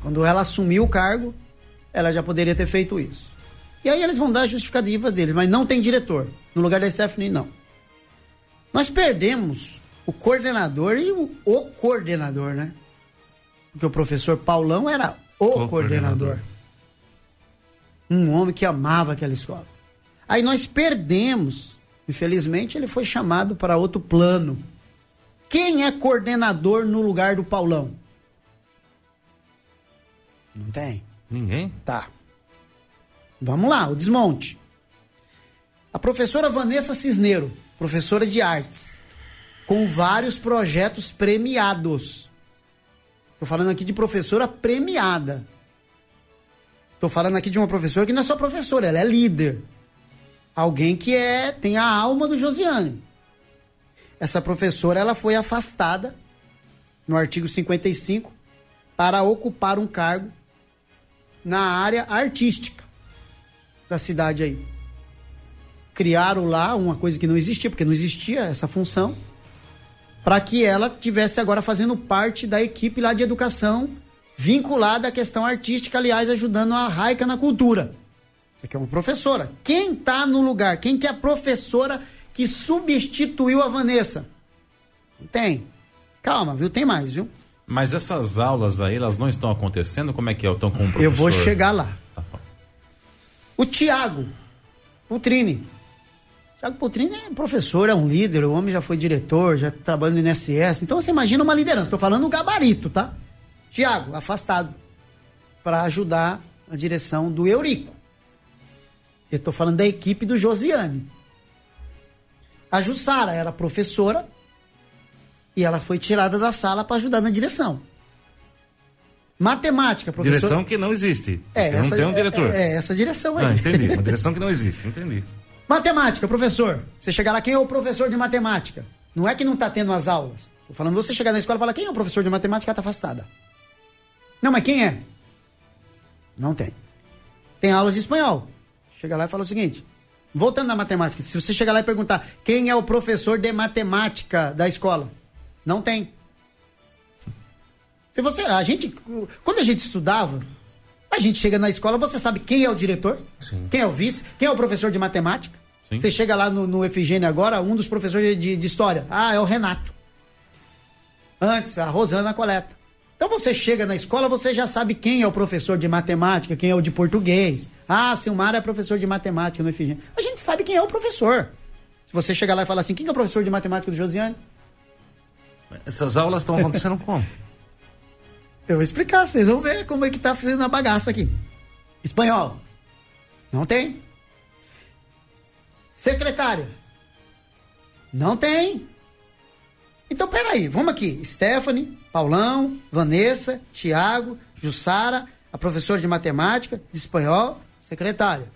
Quando ela assumiu o cargo, ela já poderia ter feito isso. E aí eles vão dar a justificativa deles, mas não tem diretor. No lugar da Stephanie, não. Nós perdemos o coordenador e o, o coordenador, né? Porque o professor Paulão era o, O coordenador. coordenador. Um homem que amava aquela escola. Aí nós perdemos. Infelizmente, ele foi chamado para outro plano. Quem é coordenador no lugar do Paulão? Não tem. Ninguém? Tá. Vamos lá, o desmonte. A professora Vanessa Cisneiro, professora de artes, com vários projetos premiados. Estou falando aqui de professora premiada. Estou falando aqui de uma professora que não é só professora, ela é líder. Alguém que é tem a alma do Josiane. Essa professora ela foi afastada no artigo 55 para ocupar um cargo na área artística da cidade aí. Criaram lá uma coisa que não existia, porque não existia essa função, para que ela tivesse agora fazendo parte da equipe lá de educação vinculada à questão artística, aliás, ajudando a Raica na cultura. Isso aqui é uma professora. Quem está no lugar? Quem que é a professora que substituiu a Vanessa? Não tem. Calma, viu? Tem mais, viu? Mas essas aulas aí, elas não estão acontecendo? Como é que é? Estão com o professor? Eu vou chegar lá. Tá. O Tiago Putrini. Tiago Putrini é professor, é um líder, o homem já foi diretor, já trabalha no INSS. Então você imagina uma liderança. Estou falando o gabarito, tá? Tiago, afastado. Para ajudar a direção do Eurico. Eu estou falando da equipe do Josiane. A Jussara era professora e ela foi tirada da sala para ajudar na direção. Matemática, professora. Direção que não existe. É, essa, não tem um é- diretor. É, é essa direção aí. Ah, entendi. Uma direção que não existe, entendi. Matemática, professor. Você chegar lá, quem é o professor de matemática? Não é que não tá tendo as aulas. Tô falando você chegar na escola e falar, quem é o professor de matemática? Ela tá afastada. Não, mas quem é? Não tem. Tem aulas de espanhol. Chega lá e fala o seguinte: voltando na matemática, se você chegar lá e perguntar quem é o professor de matemática da escola, não tem. Se você, a gente, quando a gente estudava, a gente chega na escola, você sabe quem é o diretor, Sim. quem é o vice, quem é o professor de matemática. Sim. Você chega lá no, no Efigênio agora, um dos professores de, de história, ah, é o Renato. Antes, a Rosana Coleta. Então você chega na escola, você já sabe quem é o professor de matemática, quem é o de português. Ah, Silmar é professor de matemática no Efigênio. A gente sabe quem é o professor. Se você chegar lá e falar assim, quem é o professor de matemática do Josiane? Essas aulas estão acontecendo como? Eu vou explicar, vocês vão ver como é que tá fazendo a bagaça aqui. Espanhol. Não tem. Secretária. Não tem. Então, peraí, vamos aqui. Stephanie, Paulão, Vanessa, Tiago, Jussara, a professora de matemática, de espanhol, secretária.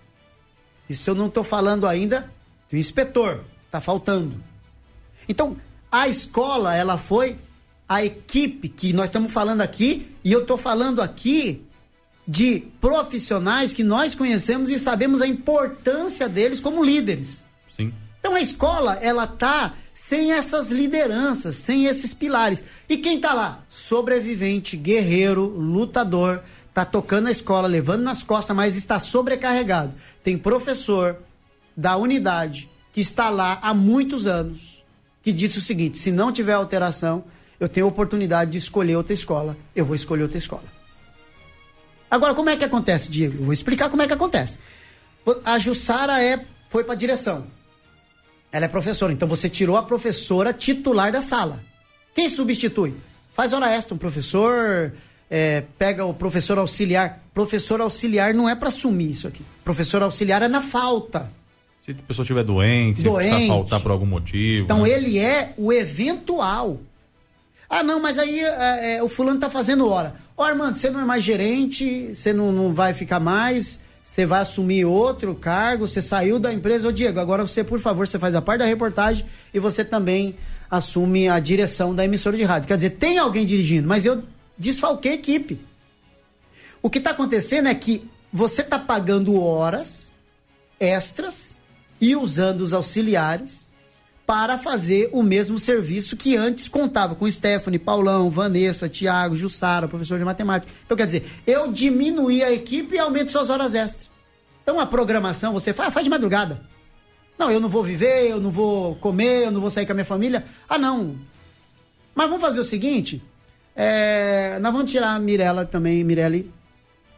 Isso eu não estou falando ainda do inspetor. Tá faltando. Então, a escola, ela foi a equipe que nós estamos falando aqui, e eu estou falando aqui de profissionais que nós conhecemos e sabemos a importância deles como líderes. Sim. Então a escola, ela tá sem essas lideranças, sem esses pilares. E quem tá lá? Sobrevivente, guerreiro, lutador, tá tocando a escola, levando nas costas, mas está sobrecarregado. Tem professor da unidade que está lá há muitos anos, que disse o seguinte: se não tiver alteração, eu tenho a oportunidade de escolher outra escola, eu vou escolher outra escola. Agora, como é que acontece, Diego? Eu vou explicar como é que acontece. A Jussara é, foi para direção. Ela é professora, então você tirou a professora titular da sala. Quem substitui? Faz hora extra, um professor, é, pega o professor auxiliar. Professor auxiliar não é para assumir isso aqui. Professor auxiliar é na falta. Se a pessoa estiver doente, se Doente. precisar faltar por algum motivo. Então né? ele é o eventual. Ah, não, mas aí é, é, o fulano tá fazendo hora. Ó, Armando, você não é mais gerente, você não, não vai ficar mais, você vai assumir outro cargo, você saiu da empresa. Ô, Diego, agora você, por favor, você faz a parte da reportagem e você também assume a direção da emissora de rádio. Quer dizer, tem alguém dirigindo, mas eu desfalquei a equipe. O que está acontecendo é que você está pagando horas extras e usando os auxiliares para fazer o mesmo serviço que antes contava com Stephanie, Paulão, Vanessa, Tiago, Jussara, professor de matemática. Então, quer dizer, eu diminuí a equipe e aumento suas horas extras. Então, a programação, você faz, faz de madrugada. Não, eu não vou viver, eu não vou comer, eu não vou sair com a minha família. Ah, não. Mas vamos fazer o seguinte: é, nós vamos tirar a Mirella também, Mirelle,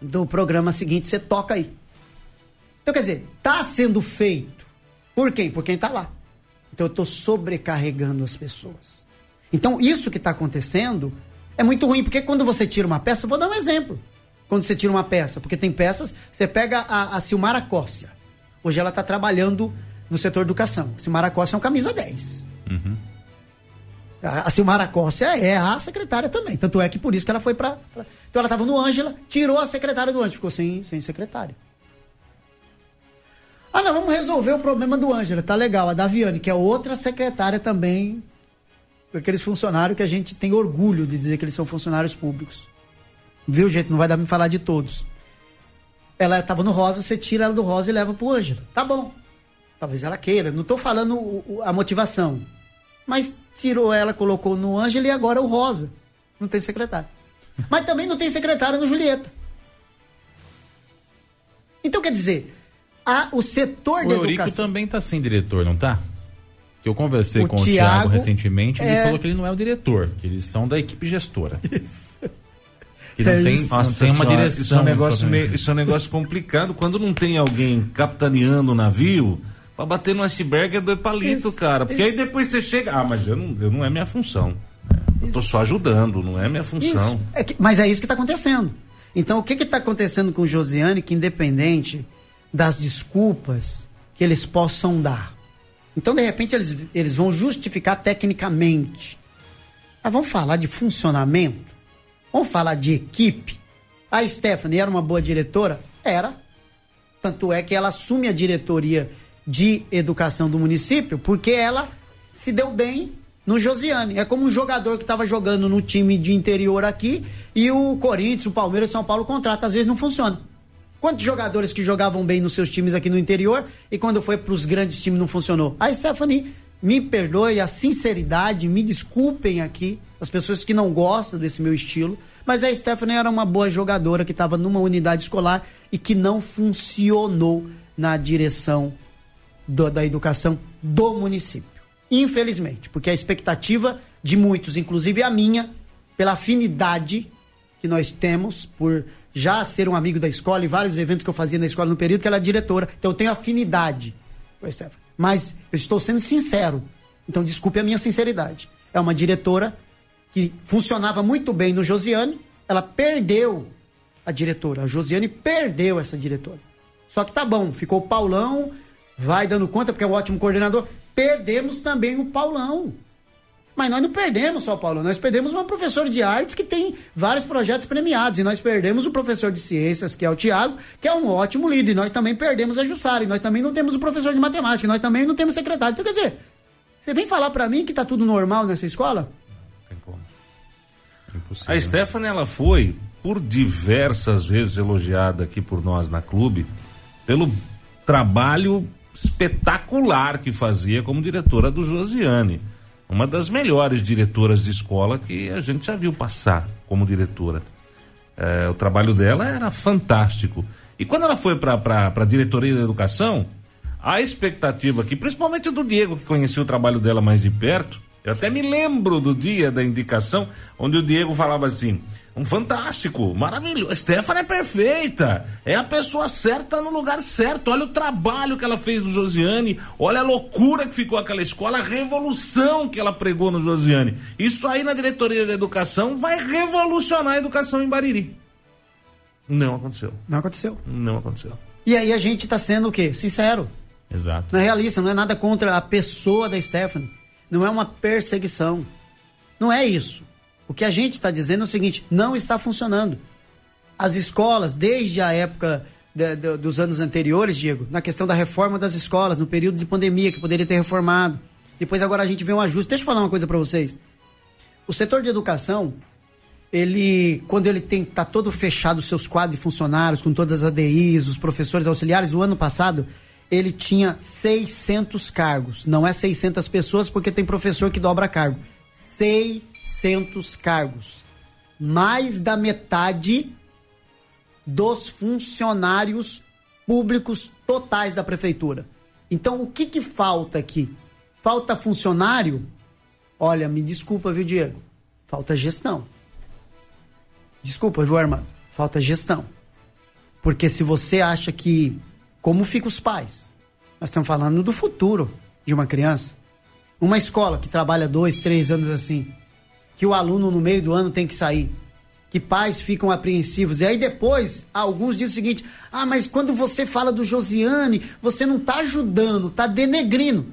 do programa seguinte, você toca aí. Então, quer dizer, tá sendo feito. Por quem? Por quem tá lá. Então, eu estou sobrecarregando as pessoas. Então, isso que está acontecendo é muito ruim, porque quando você tira uma peça, vou dar um exemplo. Quando você tira uma peça, porque tem peças, você pega a, a Silmara Cóssia. Hoje ela está trabalhando no setor educação. Silmara Cóssia é um camisa 10. A, a Silmara Cóssia é a secretária também. Tanto é que por isso que ela foi para. Então ela estava no Ângela, tirou a secretária do Ângela, ficou sem, sem secretária. Ah, não, vamos resolver o problema do Ângela. Tá legal. A Daviane, que é outra secretária também, aqueles funcionários que a gente tem orgulho de dizer que eles são funcionários públicos. Viu, gente? Não vai dar pra me falar de todos. Ela estava no Rosa, você tira ela do Rosa e leva pro Ângela. Tá bom. Talvez ela queira. Não tô falando a motivação. Mas tirou ela, colocou no Ângela e agora o Rosa. Não tem secretário. Mas também não tem secretário no Julieta. Então, quer dizer, a, o setor O de Eurico educação... também tá sem diretor, não tá? Que eu conversei O com o Thiago Thiago recentemente, ele é- falou que ele não é o diretor, que eles são da equipe gestora. Isso. Que não É tem, isso. não tem uma senhora, direção. Isso é um negócio, meio- isso é um negócio complicado. Quando não tem alguém capitaneando o navio, pra bater no iceberg é dois palitos, Isso, cara. Porque isso. aí depois você chega. Ah, mas eu não, eu não é minha função. Eu tô só ajudando, não é minha função. Isso. É que- mas é isso que está acontecendo. Então, o que está acontecendo com o Josiane, que independente das desculpas que eles possam dar. Então, de repente, eles, eles vão justificar tecnicamente. Mas vamos falar de funcionamento? Vamos falar de equipe? A Stephanie era uma boa diretora? Era. Tanto é que ela assume a diretoria de educação do município porque ela se deu bem no Josiane. É como um jogador que estava jogando no time de interior aqui E o Corinthians, o Palmeiras, o São Paulo contrata, às vezes não funciona. Quantos jogadores que jogavam bem nos seus times aqui no interior e quando foi para os grandes times não funcionou? A Stephanie, me perdoe a sinceridade, me desculpem aqui, as pessoas que não gostam desse meu estilo, mas a Stephanie era uma boa jogadora que estava numa unidade escolar e que não funcionou na direção do, da educação do município. Infelizmente, porque a expectativa de muitos, inclusive a minha, pela afinidade que nós temos por já ser um amigo da escola e vários eventos que eu fazia na escola no período que ela é diretora. Então eu tenho afinidade com a Stephanie. Mas eu estou sendo sincero. Então desculpe a minha sinceridade. É uma diretora que funcionava muito bem no Josiane, ela perdeu a diretora. A Josiane perdeu essa diretora. Só que tá bom, ficou o Paulão, vai dando conta porque é um ótimo coordenador. Perdemos também o Paulão. Mas nós não perdemos só Paulo, nós perdemos uma professora de artes que tem vários projetos premiados. E nós perdemos o professor de ciências, que é o Tiago, que é um ótimo líder. E nós também perdemos a Jussara. E nós também não temos o professor de matemática. E nós também não temos secretário. Então, quer dizer, você vem falar para mim que tá tudo normal nessa escola? Não tem como. Impossível. A Stephanie, ela foi, por diversas vezes, elogiada aqui por nós na clube, pelo trabalho espetacular que fazia como diretora do Josiane uma das melhores diretoras de escola que a gente já viu passar como diretora. É, o trabalho dela era fantástico. E quando ela foi para a diretoria da educação, a expectativa aqui, principalmente do Diego, que conhecia o trabalho dela mais de perto, eu até me lembro do dia da indicação, onde o Diego falava assim: um fantástico, maravilhoso. Stephanie é perfeita. É a pessoa certa no lugar certo. Olha o trabalho que ela fez no Josiane. Olha a loucura que ficou aquela escola, a revolução que ela pregou no Josiane. Isso aí na diretoria da educação vai revolucionar a educação em Bariri. Não aconteceu. Não aconteceu. Não aconteceu. E aí a gente tá sendo o quê? Sincero. Exato. Não é realista, não é nada contra a pessoa da Stephanie. Não é uma perseguição. Não é isso. O que a gente está dizendo é o seguinte: não está funcionando. As escolas, desde a época de, de, dos anos anteriores, Diego, na questão da reforma das escolas, no período de pandemia, que poderia ter reformado. Depois agora a gente vê um ajuste. Deixa eu falar uma coisa para vocês. O setor de educação, ele, quando ele tem tá todo fechado seus quadros de funcionários, com todas as ADIs, os professores auxiliares, o ano passado ele tinha 600 cargos. Não é 600 pessoas, porque tem professor que dobra cargo. 600 cargos. Mais da metade dos funcionários públicos totais da prefeitura. Então, o que, que falta aqui? Falta funcionário? Olha, me desculpa, viu, Diego? Falta gestão. Desculpa, viu, Armando? Falta gestão. Porque se você acha que como ficam os pais? Nós estamos falando do futuro de uma criança. Uma escola que trabalha dois, três anos assim, que o aluno no meio do ano tem que sair, que pais ficam apreensivos. E aí depois, alguns dizem o seguinte: ah, mas quando você fala do Josiane, você não está ajudando, está denegrindo.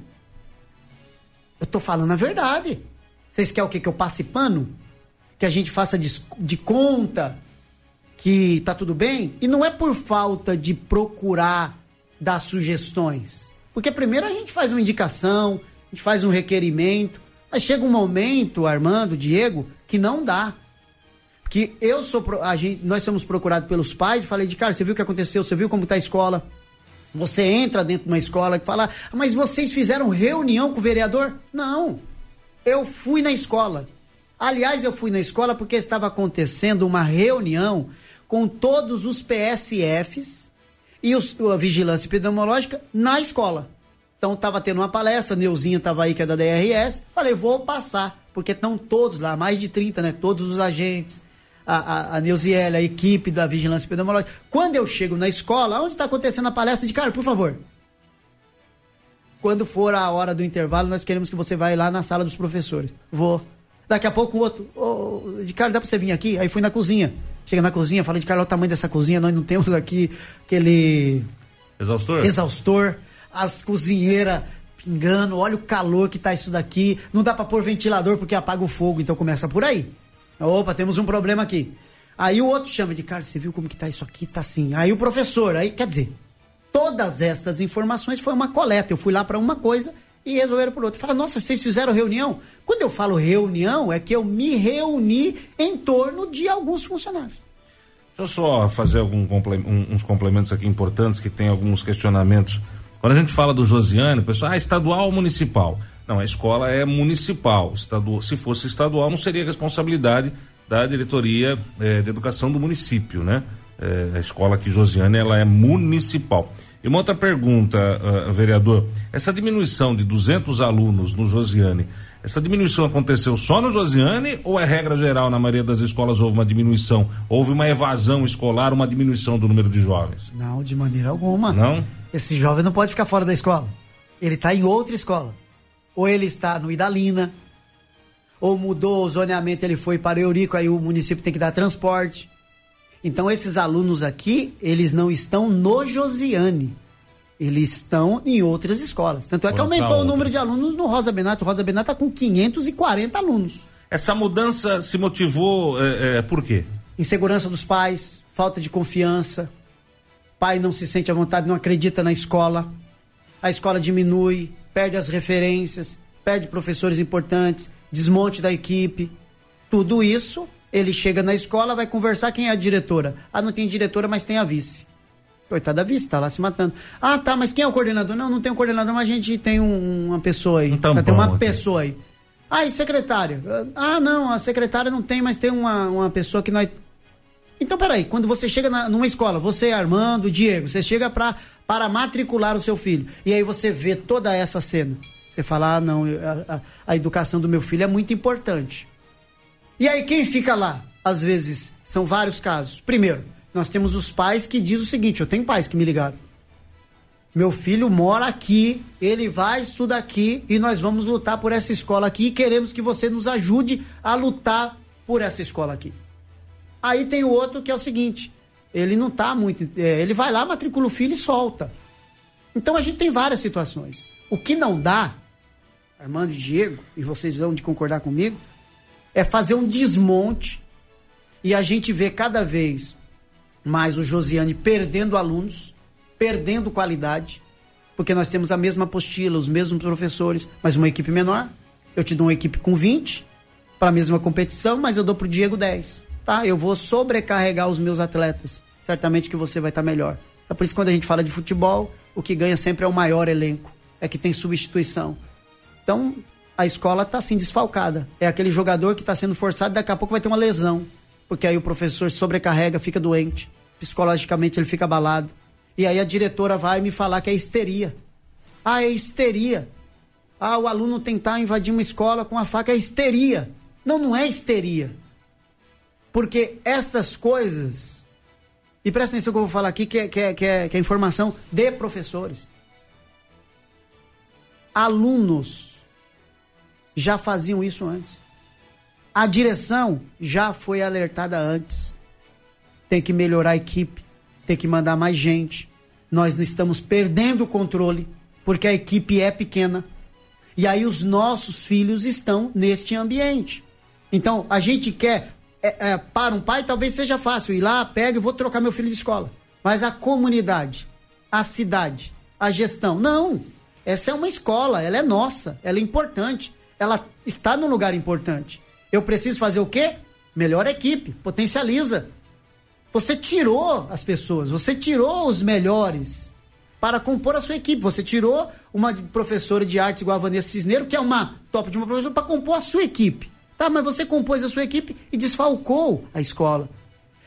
Eu estou falando a verdade. Vocês querem o quê? Que eu passe pano? Que a gente faça de, de conta que tá tudo bem? E não é por falta de procurar dar sugestões. Porque primeiro a gente faz uma indicação, a gente faz um requerimento, mas chega um momento, Armando, Diego, que não dá. Que eu sou. A gente, nós somos procurados pelos pais falei de cara, você viu o que aconteceu? Você viu como está a escola? Você entra dentro de uma escola e fala, ah, mas vocês fizeram reunião com o vereador? Não. Eu fui na escola. Aliás, eu fui na escola porque estava acontecendo uma reunião com todos os PSFs e a vigilância epidemiológica na escola. Então estava tendo uma palestra, Neuzinha estava aí, que é da DRS. Falei, vou passar, porque estão todos lá, mais de 30, né? Todos os agentes, a, a, a a equipe da vigilância epidemiológica. Quando eu chego na escola, onde está acontecendo a palestra de cara, por favor. Quando for a hora do intervalo, nós queremos que você vá lá na sala dos professores. Vou. Daqui a pouco o outro, oh, de cara, dá para você vir aqui? Aí fui na cozinha. Chega na cozinha, falei de cara, olha o tamanho dessa cozinha, nós não temos aqui aquele. Exaustor? Exaustor. As cozinheiras pingando, olha o calor que tá isso daqui. Não dá para pôr ventilador porque apaga o fogo, então começa por aí. Opa, temos um problema aqui. Aí o outro chama de cara, você viu como que tá isso aqui? Tá assim. Aí o professor, aí quer dizer, todas estas informações foi uma coleta. Eu fui lá para uma coisa e resolveram por outro. Fala, nossa, vocês fizeram reunião? Quando eu falo reunião, é que eu me reuni em torno de alguns funcionários. Deixa eu só fazer algum, uns complementos aqui importantes que tem alguns questionamentos. Quando a gente fala do Josiane, o pessoal, ah, estadual ou municipal? Não, a escola é municipal. Estadual, se fosse estadual, não seria responsabilidade da diretoria eh, de educação do município, né? Eh, a escola aqui, Josiane, ela é municipal. E uma outra pergunta, uh, vereador: essa diminuição de 200 alunos no Josiane, essa diminuição aconteceu só no Josiane ou é regra geral na maioria das escolas houve uma diminuição? Houve uma evasão escolar, uma diminuição do número de jovens? Não, de maneira alguma. Não? Esse jovem não pode ficar fora da escola. Ele está em outra escola. Ou ele está no Idalina, ou mudou o zoneamento, ele foi para Eurico, aí o município tem que dar transporte. Então esses alunos aqui, eles não estão no Josiane. Eles estão em outras escolas. Tanto é que aumentou o número de alunos no Rosa Benato. O Rosa Benato está com 540 alunos. Essa mudança se motivou é, é, por quê? Insegurança dos pais, falta de confiança. Pai não se sente à vontade, não acredita na escola. A escola diminui, perde as referências, perde professores importantes, desmonte da equipe. Tudo isso ele chega na escola, vai conversar, quem é a diretora? Ah, não tem diretora, mas tem a vice. Coitada da vice, tá lá se matando. Ah, tá, mas quem é o coordenador? Não, não tem um coordenador, mas a gente tem um, uma pessoa aí. Um tem uma pessoa aí. Ah, e secretária? Ah, não, a secretária não tem, mas tem uma, uma pessoa que nós. Então, peraí, quando você chega na, numa escola, você, Armando, Diego, você chega pra, para matricular o seu filho, e aí você vê toda essa cena. Você fala, ah, não, a, a, a educação do meu filho é muito importante. E aí quem fica lá? Às vezes são vários casos. Primeiro, nós temos os pais que dizem o seguinte: eu tenho pais que me ligaram. Meu filho mora aqui, ele vai estudar aqui e nós vamos lutar por essa escola aqui e queremos que você nos ajude a lutar por essa escola aqui. Aí tem o outro que é o seguinte: ele não tá muito. É, ele vai lá, matricula o filho e solta. Então a gente tem várias situações. O que não dá, Armando e Diego, e vocês vão de concordar comigo, é fazer um desmonte e a gente vê cada vez mais o Josiane perdendo alunos, perdendo qualidade, porque nós temos a mesma apostila, os mesmos professores, mas uma equipe menor. Eu te dou uma equipe com 20 para a mesma competição, mas eu dou pro Diego 10. Tá? Eu vou sobrecarregar os meus atletas. Certamente que você vai estar tá melhor. É por isso que quando a gente fala de futebol, o que ganha sempre é o maior elenco, é que tem substituição. Então, a escola está assim desfalcada. É aquele jogador que está sendo forçado, daqui a pouco vai ter uma lesão. Porque aí o professor sobrecarrega, fica doente. Psicologicamente ele fica abalado. E aí a diretora vai me falar que é histeria. Ah, é histeria. Ah, o aluno tentar invadir uma escola com a faca é histeria. Não, não é histeria. Porque estas coisas. E presta atenção que eu vou falar aqui, que é, que é, que é, que é informação de professores. Alunos já faziam isso antes. A direção já foi alertada antes. Tem que melhorar a equipe, tem que mandar mais gente. Nós estamos perdendo o controle porque a equipe é pequena. E aí os nossos filhos estão neste ambiente. Então, a gente quer, é, é, para um pai, talvez seja fácil ir lá, pega e vou trocar meu filho de escola. Mas a comunidade, a cidade, a gestão, não. Essa é uma escola, ela é nossa, ela é importante ela está num lugar importante. Eu preciso fazer o quê? Melhor equipe, potencializa. Você tirou as pessoas, você tirou os melhores para compor a sua equipe. Você tirou uma professora de artes igual a Vanessa Cisneiro, que é uma top de uma professora, para compor a sua equipe. Tá, mas você compôs a sua equipe e desfalcou a escola.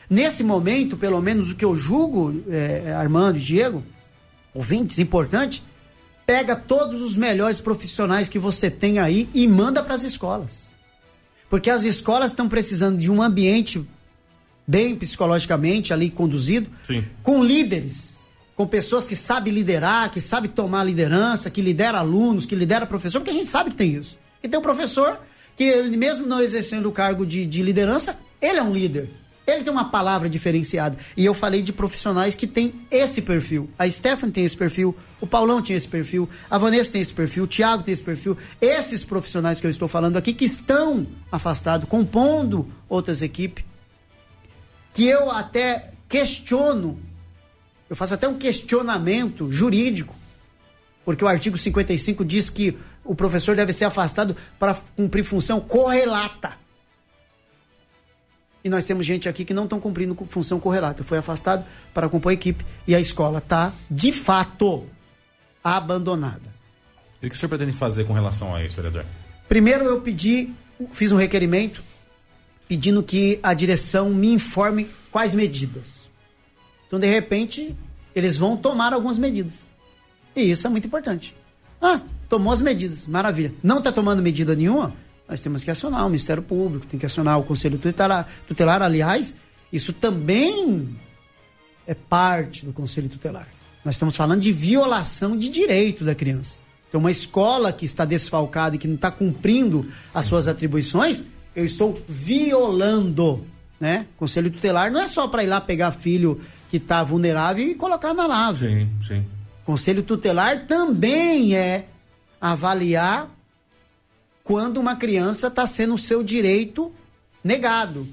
Nesse momento, pelo menos o que eu julgo, é, Armando e Diego, ouvintes, importante, pega todos os melhores profissionais que você tem aí e manda para as escolas. Porque as escolas estão precisando de um ambiente bem psicologicamente ali conduzido, Sim. com líderes, com pessoas que sabem liderar, que sabem tomar liderança, que lidera alunos, que lidera professor, porque a gente sabe que tem isso. E tem um professor que ele mesmo não exercendo o cargo de, de liderança, ele é um líder. Ele tem uma palavra diferenciada. E eu falei de profissionais que têm esse perfil. A Stephanie tem esse perfil, o Paulão tinha esse perfil, a Vanessa tem esse perfil, o Thiago tem esse perfil. Esses profissionais que eu estou falando aqui, que estão afastados, compondo outras equipes, que eu até questiono, eu faço até um questionamento jurídico. Porque o artigo 55 diz que o professor deve ser afastado para cumprir função correlata. E nós temos gente aqui que não estão cumprindo função correlata. Foi afastado para compor a equipe e a escola está, de fato, abandonada. E o que o senhor pretende fazer com relação a isso, vereador? Primeiro eu pedi, fiz um requerimento pedindo que a direção me informe quais medidas. Então, de repente, eles vão tomar algumas medidas. E isso é muito importante. Ah, tomou as medidas, maravilha. Não está tomando medida nenhuma? Nós temos que acionar o Ministério Público, tem que acionar o Conselho Tutelar. tutelar aliás, isso também é parte do Conselho Tutelar. Nós estamos falando de violação de direito da criança. Então, uma escola que está desfalcada e que não está cumprindo as suas atribuições, eu estou violando, né? Conselho tutelar não é só para ir lá pegar filho que está vulnerável e colocar na lave. Sim, sim. Conselho tutelar também é avaliar quando uma criança está sendo o seu direito negado.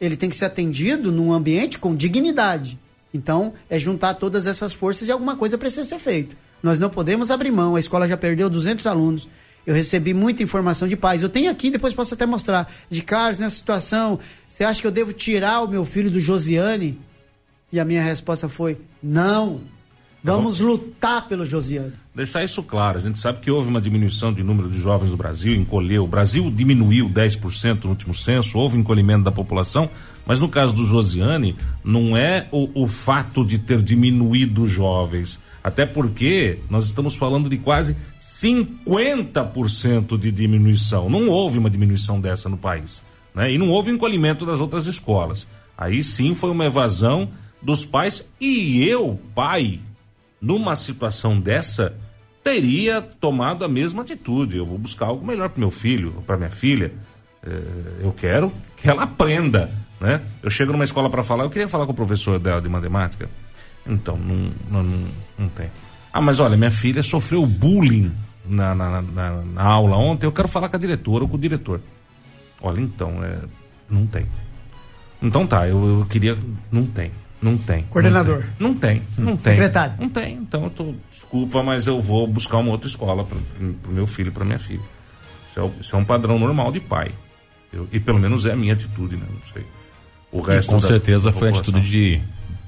Ele tem que ser atendido num ambiente com dignidade. Então, é juntar todas essas forças e alguma coisa precisa ser feita. Nós não podemos abrir mão. A escola já perdeu 200 alunos. Eu recebi muita informação de pais. Eu tenho aqui, depois posso até mostrar. De Carlos, nessa situação, você acha que eu devo tirar o meu filho do Josiane? E a minha resposta foi: não. Vamos lutar pelo Josiane. Deixar isso claro, a gente sabe que houve uma diminuição de número de jovens no Brasil, encolheu. O Brasil diminuiu 10% no último censo, houve encolhimento da população, mas no caso do Josiane, não é o, o fato de ter diminuído os jovens. Até porque nós estamos falando de quase 50% de diminuição. Não houve uma diminuição dessa no país. Né? E não houve encolhimento das outras escolas. Aí sim foi uma evasão dos pais. E eu, pai, numa situação dessa, teria tomado a mesma atitude. Eu vou buscar algo melhor para meu filho, para minha filha. É, eu quero que ela aprenda. Né? Eu chego numa escola para falar, eu queria falar com o professor dela de matemática. Então, não, não, não tem. Ah, mas olha, minha filha sofreu bullying na, na, na, na, aula ontem, eu quero falar com a diretora ou com o diretor. Olha, então, é, não tem. Então tá, eu, eu queria. Não tem. Não tem. Coordenador. Não tem. Não tem. Secretário. Não tem. Então eu tô. Desculpa, mas eu vou buscar uma outra escola para o meu filho e para minha filha. Isso é, isso é, um padrão normal de pai. Eu, e pelo menos é a minha atitude, né? Não sei. O resto. E com certeza foi a atitude de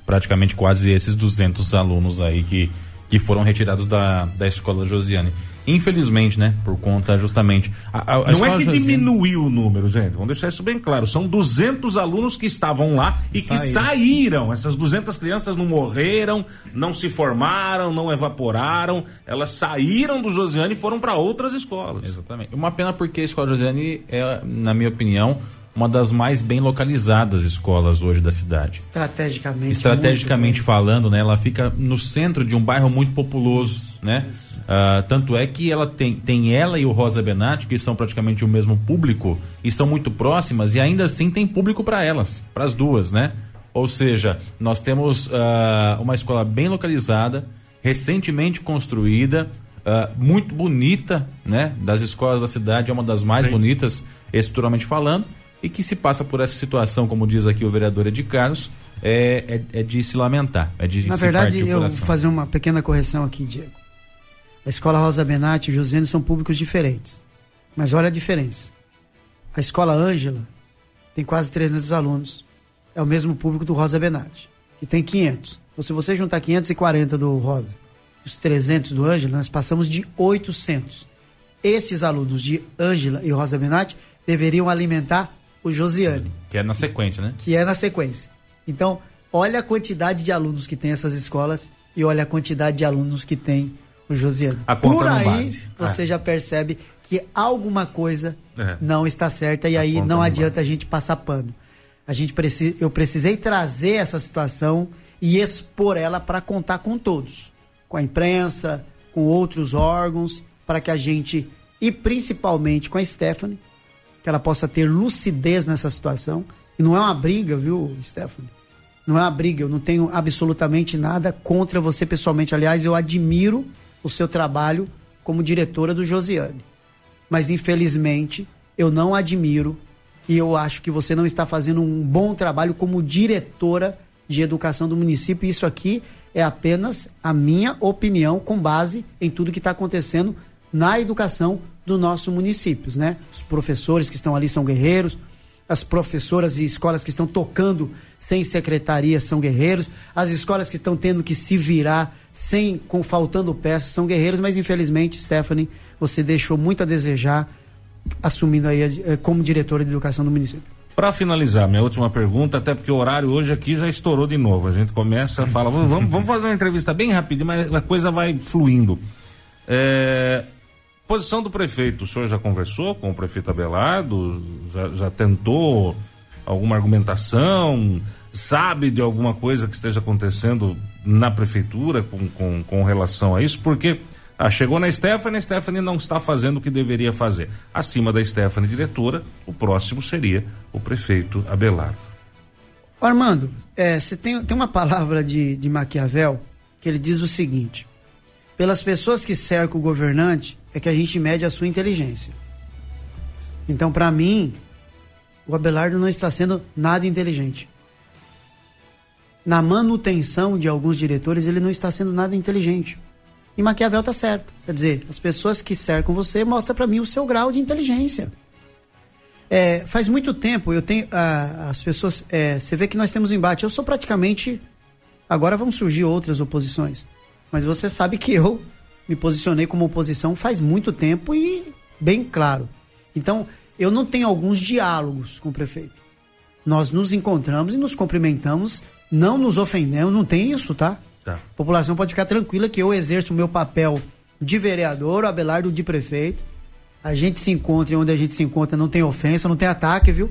praticamente quase esses 200 alunos aí que, que foram retirados da, da escola Josiane. Infelizmente, né? Por conta justamente. A, a, a não é que diminuiu o número, gente. Vamos deixar isso bem claro. São 200 alunos que estavam lá e que saíram. saíram. Essas 200 crianças não morreram, não se formaram, não evaporaram. Elas saíram do Josiane e foram para outras escolas. Exatamente. Uma pena porque a escola Josiane é, na minha opinião, uma das mais bem localizadas escolas hoje da cidade. Estrategicamente. Estrategicamente falando, né, ela fica no centro de um bairro muito populoso, né? Uh, tanto é que ela tem, tem ela e o Rosa Benatti, que são praticamente o mesmo público e são muito próximas e ainda assim tem público para elas, para as duas, né? Ou seja, nós temos uh, uma escola bem localizada, recentemente construída, uh, muito bonita, né? Das escolas da cidade, é uma das mais Sim. bonitas, estruturalmente falando e que se passa por essa situação, como diz aqui o vereador Ed Carlos, é, é, é de se lamentar, é de Na se verdade, eu vou fazer uma pequena correção aqui, Diego. A Escola Rosa Benatti e Josene são públicos diferentes. Mas olha a diferença. A Escola Ângela tem quase 300 alunos. É o mesmo público do Rosa Benatti, que tem 500. Então, se você juntar 540 do Rosa os 300 do Ângela, nós passamos de 800. Esses alunos de Ângela e Rosa Benatti deveriam alimentar o Josiane. Que é na sequência, né? Que é na sequência. Então, olha a quantidade de alunos que tem essas escolas e olha a quantidade de alunos que tem o Josiane. Por aí, você é. já percebe que alguma coisa é. não está certa e a aí não adianta a gente passar pano. A gente precisa, eu precisei trazer essa situação e expor ela para contar com todos, com a imprensa, com outros órgãos, para que a gente e principalmente com a Stephanie que ela possa ter lucidez nessa situação. E não é uma briga, viu, Stephanie? Não é uma briga, eu não tenho absolutamente nada contra você pessoalmente. Aliás, eu admiro o seu trabalho como diretora do Josiane. Mas, infelizmente, eu não admiro e eu acho que você não está fazendo um bom trabalho como diretora de educação do município. Isso aqui é apenas a minha opinião com base em tudo que está acontecendo na educação do nosso município, né? Os professores que estão ali são guerreiros, as professoras e escolas que estão tocando sem secretaria são guerreiros, as escolas que estão tendo que se virar sem com faltando peças são guerreiros, mas infelizmente, Stephanie, você deixou muito a desejar assumindo aí a, como diretora de educação do município. Para finalizar, minha última pergunta, até porque o horário hoje aqui já estourou de novo. A gente começa, fala, vamos, vamos fazer uma entrevista bem rapidinho, mas a coisa vai fluindo. É, posição do prefeito, o senhor já conversou com o prefeito Abelardo? Já, já tentou alguma argumentação? Sabe de alguma coisa que esteja acontecendo na prefeitura com, com, com relação a isso? Porque ah, chegou na Stephanie, a Stephanie não está fazendo o que deveria fazer. Acima da Stephanie, diretora, o próximo seria o prefeito Abelardo. Armando, você é, tem, tem uma palavra de, de Maquiavel que ele diz o seguinte: pelas pessoas que cercam o governante é que a gente mede a sua inteligência. Então, para mim, o Abelardo não está sendo nada inteligente. Na manutenção de alguns diretores, ele não está sendo nada inteligente. E Maquiavel tá certo. Quer dizer, as pessoas que cercam você mostram para mim o seu grau de inteligência. É, faz muito tempo eu tenho ah, as pessoas é, você vê que nós temos um embate eu sou praticamente agora vão surgir outras oposições mas você sabe que eu me posicionei como oposição faz muito tempo e bem claro então eu não tenho alguns diálogos com o prefeito nós nos encontramos e nos cumprimentamos não nos ofendemos não tem isso tá Tá. A população pode ficar tranquila que eu exerço o meu papel de vereador, o Abelardo de prefeito. A gente se encontra e onde a gente se encontra não tem ofensa, não tem ataque, viu?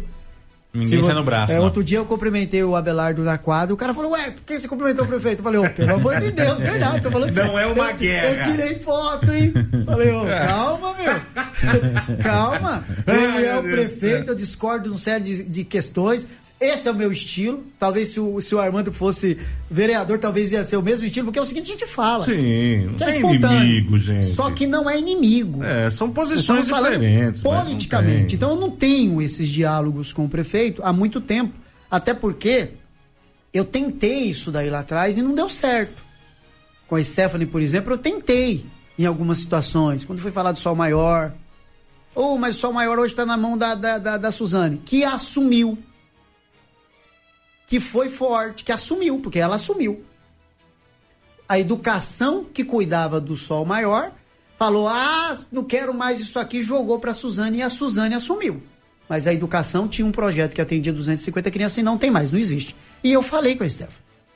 Ninguém sai no braço. É, outro dia eu cumprimentei o Abelardo na quadra, o cara falou, ué, por que você cumprimentou o prefeito? Eu falei, ô, oh, pelo amor de Deus, verdade, tô falando Não é uma eu, guerra. Eu tirei foto, hein? Falei, ô, oh, calma, meu. calma. Ele é o prefeito, eu discordo de uma série de, de questões. Esse é o meu estilo. Talvez se o, se o Armando fosse vereador, talvez ia ser o mesmo estilo, porque é o seguinte, a gente fala. Sim, não é inimigo, gente. Só que não é inimigo. É, são posições diferentes. Politicamente. Então eu não tenho esses diálogos com o prefeito há muito tempo. Até porque eu tentei isso daí lá atrás e não deu certo. Com a Stephanie, por exemplo, eu tentei em algumas situações. Quando foi falar do Sol Maior. Ou, oh, mas o Sol Maior hoje está na mão da, da, da, da Suzane, que assumiu que foi forte, que assumiu, porque ela assumiu. A educação que cuidava do sol maior falou: "Ah, não quero mais isso aqui", jogou para Suzane e a Suzane assumiu. Mas a educação tinha um projeto que atendia 250 crianças e não tem mais, não existe. E eu falei com a Stefan.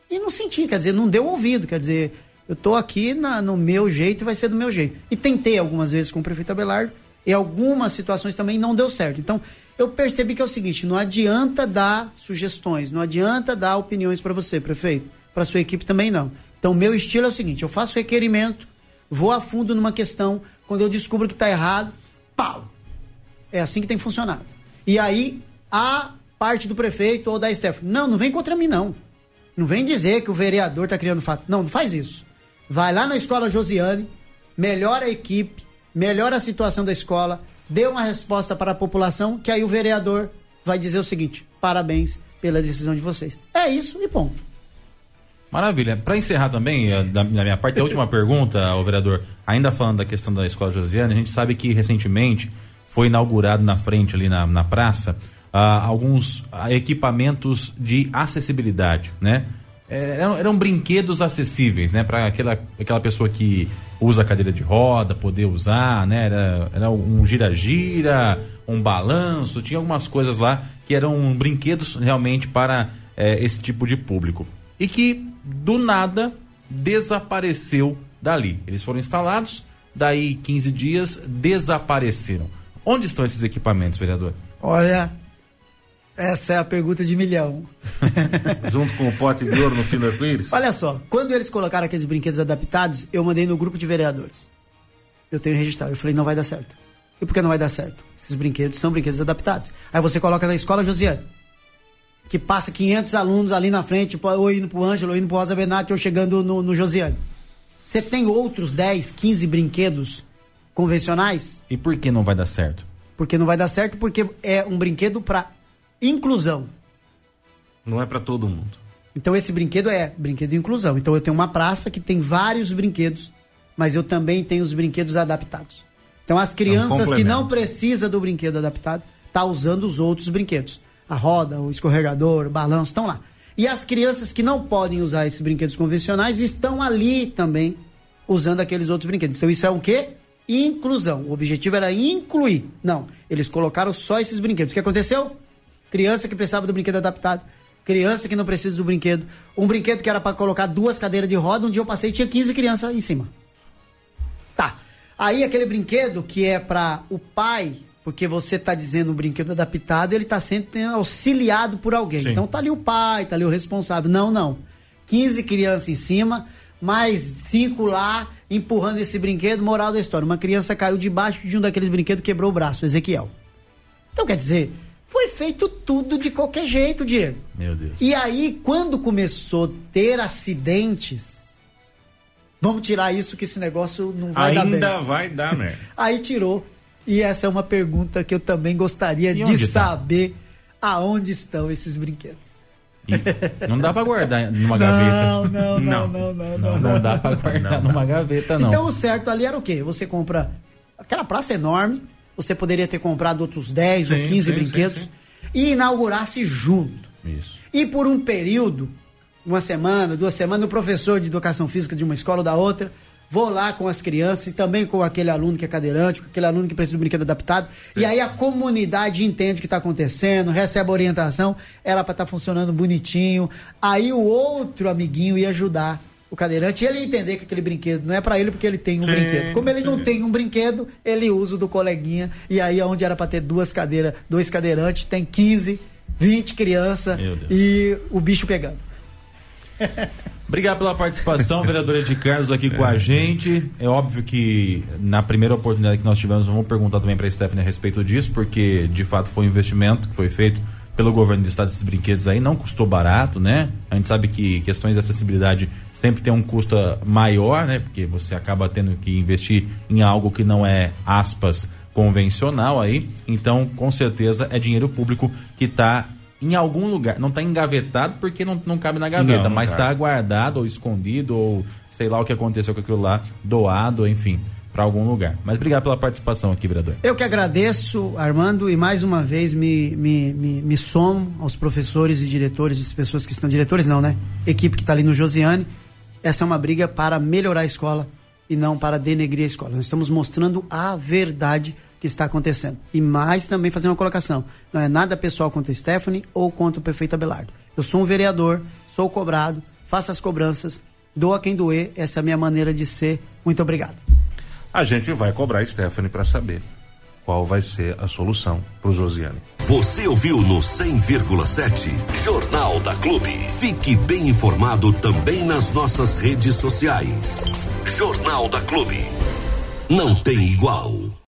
E não senti, quer dizer, não deu ouvido, quer dizer, eu tô aqui na, no meu jeito e vai ser do meu jeito. E tentei algumas vezes com o prefeito Abelardo, e algumas situações também não deu certo. Então, eu percebi que é o seguinte: não adianta dar sugestões, não adianta dar opiniões para você, prefeito, para sua equipe também não. Então, meu estilo é o seguinte: eu faço requerimento, vou a fundo numa questão, quando eu descubro que está errado, pau! É assim que tem funcionado. E aí, a parte do prefeito ou da Stephanie, não, não vem contra mim, não. Não vem dizer que o vereador está criando fato. Não, não faz isso. Vai lá na escola Josiane, melhora a equipe, melhora a situação da escola, dê uma resposta para a população, que aí o vereador vai dizer o seguinte: parabéns pela decisão de vocês. É isso e ponto. Maravilha. Para encerrar também, eh, da, minha parte, a última pergunta ao vereador, ainda falando da questão da escola Josiane, a gente sabe que recentemente foi inaugurado na frente ali na, na praça uh, alguns uh, equipamentos de acessibilidade, né? É, eram, eram, brinquedos acessíveis, né? Para aquela, aquela pessoa que usa cadeira de roda poder usar, né? Era, era um gira-gira, um balanço, tinha algumas coisas lá que eram brinquedos realmente para é, esse tipo de público. E que do nada desapareceu dali. Eles foram instalados, daí 15 dias desapareceram. Onde estão esses equipamentos, vereador? Olha, essa é a pergunta de milhão. Junto com o pote de ouro no fim do arco-íris? Olha só, quando eles colocaram aqueles brinquedos adaptados, eu mandei no grupo de vereadores. Eu tenho registrado. Eu falei, não vai dar certo. E por que não vai dar certo? Esses brinquedos são brinquedos adaptados. Aí você coloca na escola Josiane, que passa 500 alunos ali na frente, ou indo pro Ângelo, ou indo pro Rosa Benatti, ou chegando no, no Josiane. Você tem outros 10, 15 brinquedos convencionais? E por que não vai dar certo? Porque não vai dar certo porque é um brinquedo para inclusão. Não é para todo mundo. Então esse brinquedo é brinquedo de inclusão. Então eu tenho uma praça que tem vários brinquedos, mas eu também tenho os brinquedos adaptados. Então as crianças um que não precisam do brinquedo adaptado, tá usando os outros brinquedos. A roda, o escorregador, o balanço, estão lá. E as crianças que não podem usar esses brinquedos convencionais estão ali também usando aqueles outros brinquedos. Então isso é um quê? Inclusão. O objetivo era incluir. Não, eles colocaram só esses brinquedos. O que aconteceu? Criança que precisava do brinquedo adaptado, criança que não precisa do brinquedo, um brinquedo que era para colocar duas cadeiras de roda, um dia eu passei e tinha 15 crianças em cima. Tá. Aí aquele brinquedo que é para o pai, porque você tá dizendo um brinquedo adaptado, ele tá sempre auxiliado por alguém. Sim. Então tá ali o pai, tá ali o responsável. Não, não. 15 crianças em cima, mais cinco lá empurrando esse brinquedo. Moral da história: uma criança caiu debaixo de um daqueles brinquedos, quebrou o braço, Ezequiel. Então quer dizer, foi feito tudo de qualquer jeito, Diego. Meu Deus. E aí, quando começou a ter acidentes, vamos tirar isso que esse negócio não vai dar Ainda vai dar merda. Aí tirou. E essa é uma pergunta que eu também gostaria E de tá? saber aonde estão esses brinquedos. E não dá pra guardar numa gaveta. Não, não, não, Não. não, não, não. Não dá pra guardar Não, numa gaveta, não. Então o certo ali era o quê? Você compra aquela praça enorme, você poderia ter comprado outros 10 ou Sim, 15 sim, brinquedos sim, sim. e inaugurasse junto. Isso. E por um período, uma semana, duas semanas, o professor de educação física de uma escola ou da outra, vou lá com as crianças e também com aquele aluno que é cadeirante, com aquele aluno que precisa do brinquedo adaptado. E aí a comunidade entende o que está acontecendo, recebe a orientação, era para estar funcionando bonitinho. Aí o outro amiguinho ia ajudar o cadeirante e ele ia entender que aquele brinquedo não é para ele porque ele tem um Sim, brinquedo. Como ele não tem um brinquedo, ele usa o do coleguinha. E aí onde era para ter duas cadeiras, dois cadeirantes, tem 15, 20 crianças e o bicho pegando. Obrigado pela participação, vereadora de Carlos, aqui com a gente. É óbvio que na primeira oportunidade que nós tivemos, vamos perguntar também para a Stephanie a respeito disso, porque de fato foi um investimento que foi feito pelo governo do estado desses brinquedos aí, não custou barato, né? A gente sabe que questões de acessibilidade sempre tem um custo maior, né? Porque você acaba tendo que investir em algo que não é, aspas, convencional aí. Então, com certeza, é dinheiro público que está em algum lugar. Não está engavetado porque não, não cabe na gaveta, Não, não mas está guardado ou escondido ou sei lá o que aconteceu com aquilo lá, doado, enfim, para algum lugar. Mas obrigado pela participação aqui, vereador. Eu que agradeço, Armando, e mais uma vez me, me, me, me somo aos professores e diretores, as pessoas que estão. Diretores não, né? Equipe que está ali no Josiane. Essa é uma briga para melhorar a escola e não para denegrir a escola. Nós estamos mostrando a verdade que está acontecendo. E mais também fazer uma colocação. Não é nada pessoal contra a Stephanie ou contra o prefeito Abelardo. Eu sou um vereador, sou cobrado, faço as cobranças, doa quem doer, essa é a minha maneira de ser. Muito obrigado. A gente vai cobrar a Stephanie para saber qual vai ser a solução para o Josiane. Você ouviu no 100,7 Jornal da Clube. Fique bem informado também nas nossas redes sociais. Jornal da Clube. Não tem igual.